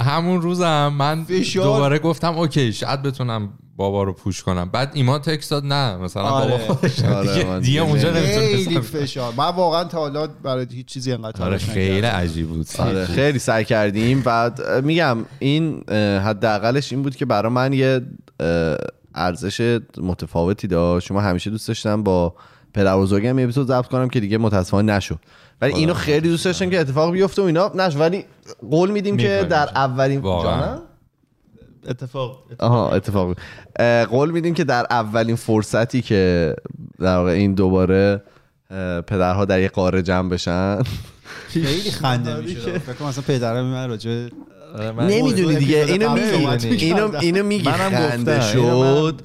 همون روزم من فشار- دوباره گفتم اوکی شاید بتونم بابا رو پوش کنم. بعد ایمان تکست داد نه مثلا آره. بابا خودش آره، دیگه, اونجا خیلی نمی‌تونستم فشار. من واقعا تا حالا برای هیچ چیزی انقدر آره خیلی. عجیب بود. آره خیلی. سعی کردیم. بعد میگم این حداقلش این بود که برای من یه ارزش متفاوتی داشت. شما همیشه دوست داشتم با پدر بزرگم یه اپیزود ضبط کنم که دیگه متاسفانه نشد ولی اینو خیلی دوست داشتم که اتفاق بیفته و اینا. نشد ولی قول میدیم که. در اولین. جانم؟ اتفاق آها اتفاق. اه، قول میدیم که در اولین فرصتی که در واقع این دوباره پدرها در یه قاره جمع بشن. خیلی خنده میشه. فکر کنم مثلا پدرم من راجع نمی‌دونی دیگه. اینو میگی. اینو. اینو میگی. منم خنده شد.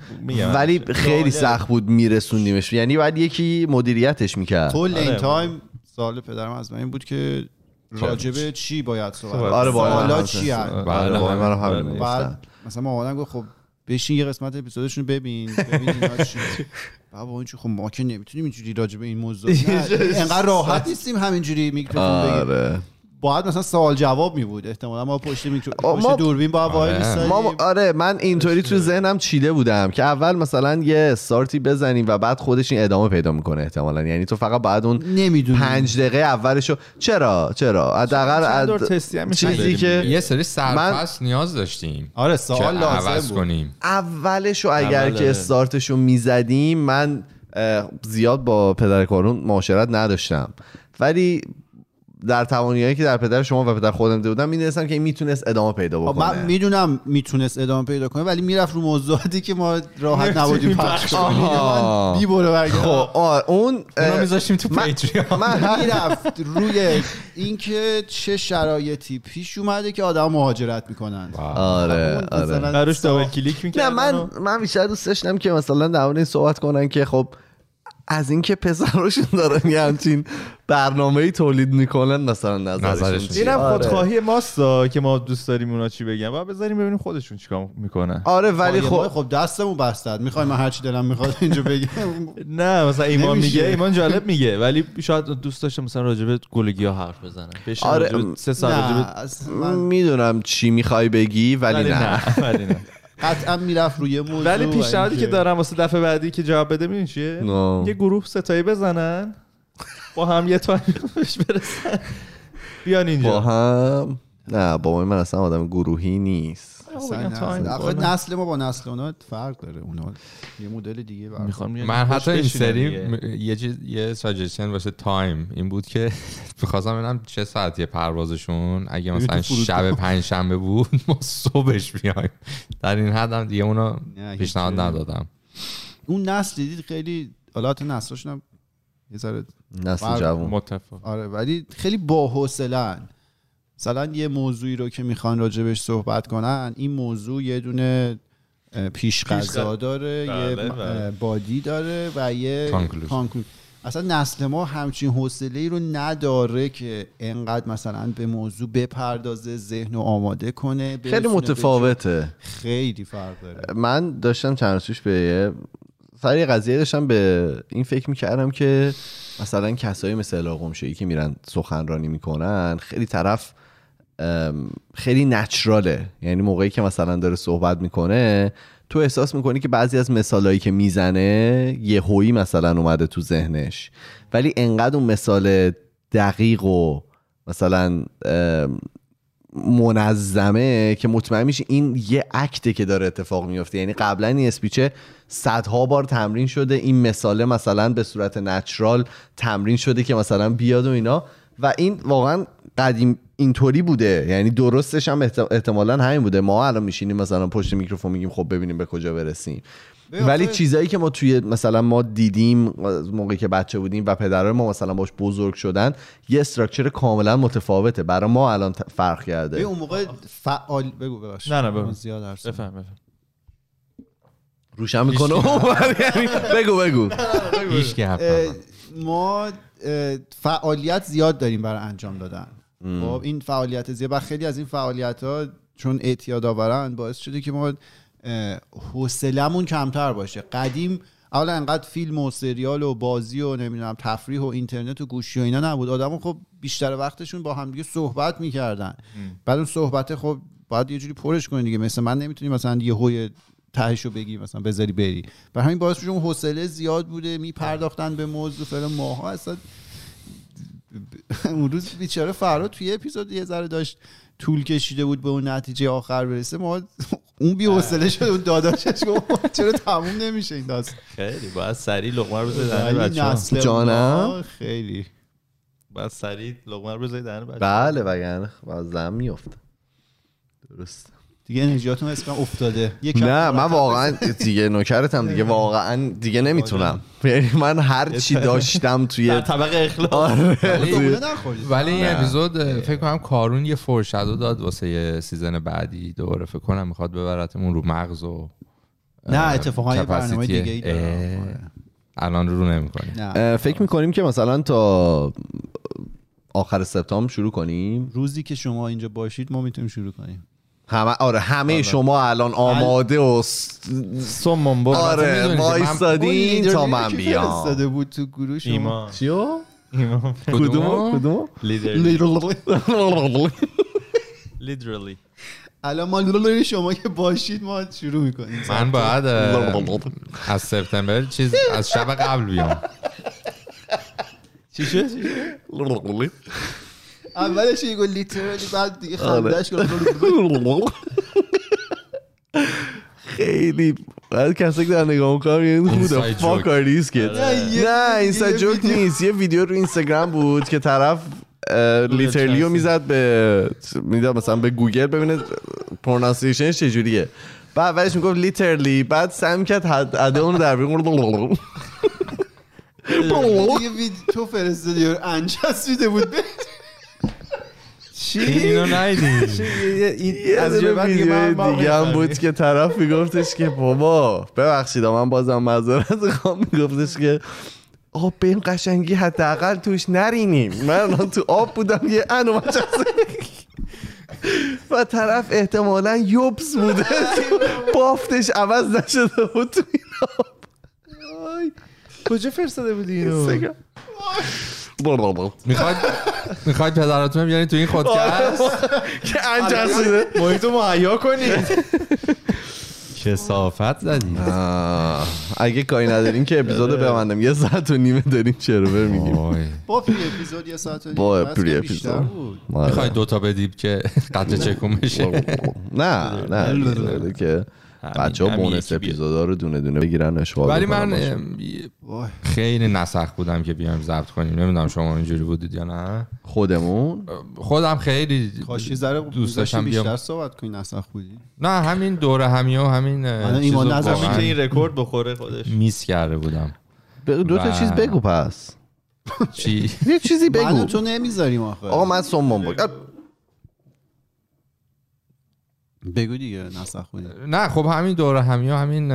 ولی خیلی جالب. سخت بود میرسوندیمش. یعنی باید یکی مدیریتش می‌کرد. کل این آره. تایم سوال پدرم از من این بود که راجبه چی باید صحبت. آره، با حالا من چی؟ آره بله، با منم همین بله. بعد مثلا مامانم گفت خب بشین یه قسمت اپیزودشون ببین ببین اینا چی بابا این خب ما که نمی‌تونیم اینجوری راجع به این موضوع نه، انقدر راحت نیستیم همینجوری میکروفون بگیم آره. باید مثلا سوال جواب می بود احتمالا ما پشت میکرو ما- دوربین با وای آره. ما آره من اینطوری تو ذهنم چیده بودم که اول مثلا یه استارتی بزنیم و بعد خودش این ادامه پیدا می‌کنه احتمالا. یعنی تو فقط بعد اون نمی‌دونیم پنج دقیقه اولشو چرا؟ چرا؟ حداقل می‌شه چیزی که یه سری سرپس نیاز داشتیم آره سوال عوض لازم بود. کنیم. اولشو اگر اول که آره. استارتشو می‌زدیم من زیاد با پدر کارون معاشرت نداشتم. ولی در توانایی که در پدر شما و پدر خودم دیده بودم می‌دونستم که این می‌تونست ادامه پیدا خب من بکنه می‌دونم می‌تونست ادامه پیدا کنه ولی می‌رفت رو موضوعاتی که ما راحت نبودیم پخش کنیم. من بی برو خب آه، اون میذاشتیم تو من- پیتریان من می‌رفت روی اینکه چه شرایطی پیش اومده که آدم مهاجرت می‌کنن. آره آره. براش دابل کلیک نه من من بیشتر دوست داشتم که مثلا در این صحبت کنن که خب از اینکه پسراشون دارن یه همچین برنامه ای تولید می‌کنن مثلا نظرشون؟ اینم آره. خودخواهی ماستا که ما دوست داریم اونا چی بگن. باید بذاریم ببینیم خودشون چیکار می‌کنن. آره ولی خب خب خب دستمون بستد می‌خوای من هرچی دلم می‌خواد اینجا بگم. نه مثلا ایمان. میگه ایمان جالب میگه. ولی شاید دوست داشته مثلا راجب گلگی ها حرف بزنن بشین آره، سه من می‌دونم چی می‌خوای بگی ولی نه ولی نه. قطعا می‌رفت روی موضوع ولی پیشنهادی که دارم واسه دفعه بعدی که جواب بده می‌دونی چیه. یه گروه ستایی بزنن با هم یه تایم بهش برسن. بیان با اینجا هم. نه بابای من اصلا آدم گروهی نیست. اصلا. نسل ما با نسل اونا فرق داره اونا یه مدل دیگه. می‌خوام من حتی این سری. م- یه چیز یه ساجستشن واسه تایم این بود که می‌خواستم ببینم چه ساعتیه پروازشون. اگه مثلا. شب پنج شنبه بود ما صبحش بیایم. در این حد هم دیگه اونو نه، پیشنهاد ندادم. اون نسل دیدید خیلی حالا حتی نسلشون هم یه ذره نسل جوان متفق آره ولی خیلی باحوصلن. مثلا یه موضوعی رو که می‌خوان راجبش صحبت کنن این موضوع یه دونه پیش غذا داره یه بله، م- بله. بادی داره و یه. کانکلوژن اصلا نسل ما همچین حوصله ای رو نداره که انقدر مثلا به موضوع بپردازه ذهن رو آماده کنه خیلی متفاوته. خیلی فرق داره من داشتم چند روز به یه سر یه قضیه داشتم به این فکر می‌کردم که مثلا کسایی مثل شایی که میرن سخنرانی می‌کنن خیلی طرف خیلی نچراله. یعنی موقعی که مثلا داره صحبت می‌کنه تو احساس می‌کنی که بعضی از مثالهایی که می‌زنه یه هویی مثلا اومده تو ذهنش. ولی انقدر اون مثال دقیق و مثلا منظمه که مطمئن میشه این یه اکته که داره اتفاق میفته یعنی قبلا این اسپیچه صدها بار تمرین شده این مثاله مثلا به صورت نچرال تمرین شده که مثلا بیاد و اینا. و این واقعا قدیم اینطوری بوده. یعنی درستش هم احت- احتمالا همین بوده. ما الان میشینیم مثلا پشت میکروفون میگیم خب ببینیم به کجا برسیم. ولی آخه- چیزایی که ما توی مثلا ما دیدیم از موقعی که بچه بودیم و پدرای ما مثلا باش بزرگ شدن یه استراکچر کاملا متفاوته. برای ما الان فرق کرده. اون موقع فعال بگو ببخشید. نه، نه، بگو. زیاد روشن می‌کنه. بگو بگو. ما فعالیت زیاد داریم برای انجام دادن. خب این فعالیت زیاد و خیلی از این فعالیت ها چون اعتیاد آورن باعث شده که ما حوصلمون کمتر باشه. قدیم اولا انقدر فیلم و سریال و بازی و نمی‌دونم تفریح و اینترنت و گوشی و اینا نبود. آدم خب بیشتر وقتشون با همدیگه صحبت می‌کردن. بعد اون صحبت خب باید یه جوری پرش کنی دیگه. مثل من نمی‌تونی مثلا یه هوی تهشو بگی مثلا بذاری بری. و همین باعث میشه اون حوصله زیاد بوده میپرداختن به موضوع. فعلا ماها اصلا اون روز بیچاره فراد توی اپیزود یه ذره داشت طول کشیده بود به اون نتیجه آخر برسه. ما اون بی حوصله شد اون داداشش گفت چرا تموم نمیشه این داستان؟ خیلی باید سریع لقمه رو بزنی دهن ولی بچه ها نسل جانم؟ خیلی. باید سریع لقمه رو بزنی دهن بچه بله وگرنه زن میفته درست دیگه انرژیاتون کنم افتاده. یک نه من واقعا دیگه نوکرتم دیگه واقعا دیگه نمی‌تونم. یعنی من هر چی داشتم توی طبق اخلاق آره. نخورید ولی این اپیزود فکر کنم کارون یه فرشدو داد واسه یه سیزن بعدی. دوباره فکر کنم می‌خواد ببرتمون رو مغز و نه اتفاقا یه برنامه. دیگه ای. آره. الان رو نمی‌کنیم. فکر می‌کنیم که مثلا تا آخر سپتامبر شروع کنیم؟ روزی که شما اینجا باشید ما می‌تونیم شروع کنیم. همه آره همه شما الان آماده و س- سمون برو. آره وایستادین تا من بیام. فرستاده بود تو گروه شما. ایمان. چیو؟ ایمان. کدومو؟ کدومو؟ لیدرلی الان ما شما که باشید ما شروع می‌کنیم. من باید اه، از سپتامبر چیز از شب قبل بیام. چی شد؟ اولش یه گل لیترالی بعد دیگه آره. خندش کرد خیلی. بعد کسی که دارن نگاه می‌کنم یه خوده Inside فاک که نه، اینستا جوک. نیست. یه ویدیو رو اینستاگرام بود که طرف لیترلیو می‌زد به می‌داد مثلا به گوگل ببینه پرونانسیشنش چجوریه بعد اولش می‌گفت لیترلی بعد سعی کرد حد اده اون رو در بیرون تو فرستادی رو انچسبیده بود. چی؟ اینو یه از جه بعد دیگه من- دیگه هم. بود که طرف میگفتش که بابا ببخشید من بازم معذرت می‌خوام میگفتش که آب به این قشنگی حداقل توش نرینیم من تو آب بودم یه ان اومد چسبید. و طرف احتمالا یوبس بوده بافتش عوض نشده بود تو این آب کجا فرستاده بودی اینو؟ می‌خواید می‌خواید پدراتون رو بیارین تو این خودکست که ان چسبیده محیطو مهیا کنید کسافت زدی اگه کاری نداریم که اپیزود ببندم یه ساعت و نیمه داریم چرا میگیم. با پری اپیزود یه ساعت و نیم. با پری که بیشتر اپیزود. بود. آره. می‌خواید دوتا بدیم که قد چکون بشه نه نه دیگه که بچه ها بونس. اپیزودا رو دونه دونه بگیرن اشغال ولی من. خیلی نسخ بودم که بیایم ضبط کنیم. نمی‌دونم شما اینجوری بودید یا نه. خودمون؟ خودم خیلی یه ذره دوست داشتم بیشتر بیام. صحبت کنی نسخ بودی؟ نه همین دوره همی و همین ایمان چیزو نظر همین واقعاً که این رکورد بخوره خودش. میس کرده بودم. دو تا چیز بگو پس. چی؟ یه چیزی بگو. تو نمی‌ذاریم آخه. آقا من سومون بگو بگو دیگه نسخ بودی نه خب همین دوره همی و همین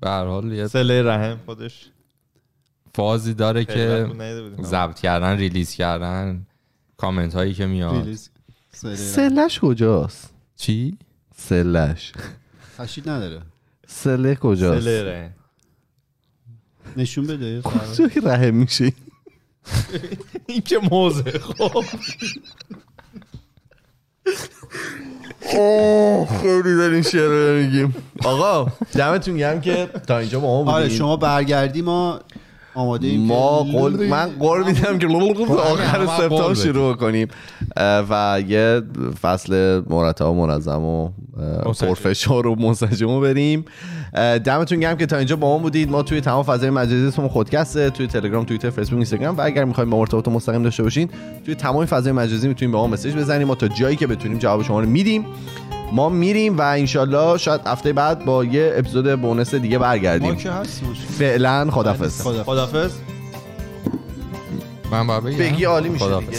به هر حال یه سله رحم خودش. فازی داره که. ضبط کردن ریلیز کردن کامنت هایی که میاد. سلش کجاست؟ چی؟ سلش تشکیل نداره. سله کجاست؟ سله رحم. نشون بده. کجای رحم میشه؟ این که موزه خب. خیلی دارین شعر رو میگیم. آقا دمتون گرم که تا اینجا با ما آره بودین شما برگردی ما آماده ما که- قول من قول میدم که آخر همه سپتامبر شروع کنیم. و یه فصل مرتب و منظم و. پرفشار و منسجم رو بریم. دمتون گرم که تا اینجا با ما بودید. ما توی تمام فضای مجازی اسممون خودکسته توی تلگرام توییتر فیسبوک اینستاگرام. و اگر می‌خوایم با ارتباط مستقیم داشته باشین توی تمام فضای مجازی می‌تونیم به ما مسیج بزنیم ما تا جایی که بتونیم جواب شما رو میدیم. ما میریم و انشالله شاید هفته بعد با یه اپیزود بونس دیگه ما برگردیم که هست مشکل. فعلا خدافظ خدا خدافز من بگی عالی میشه. دیگه.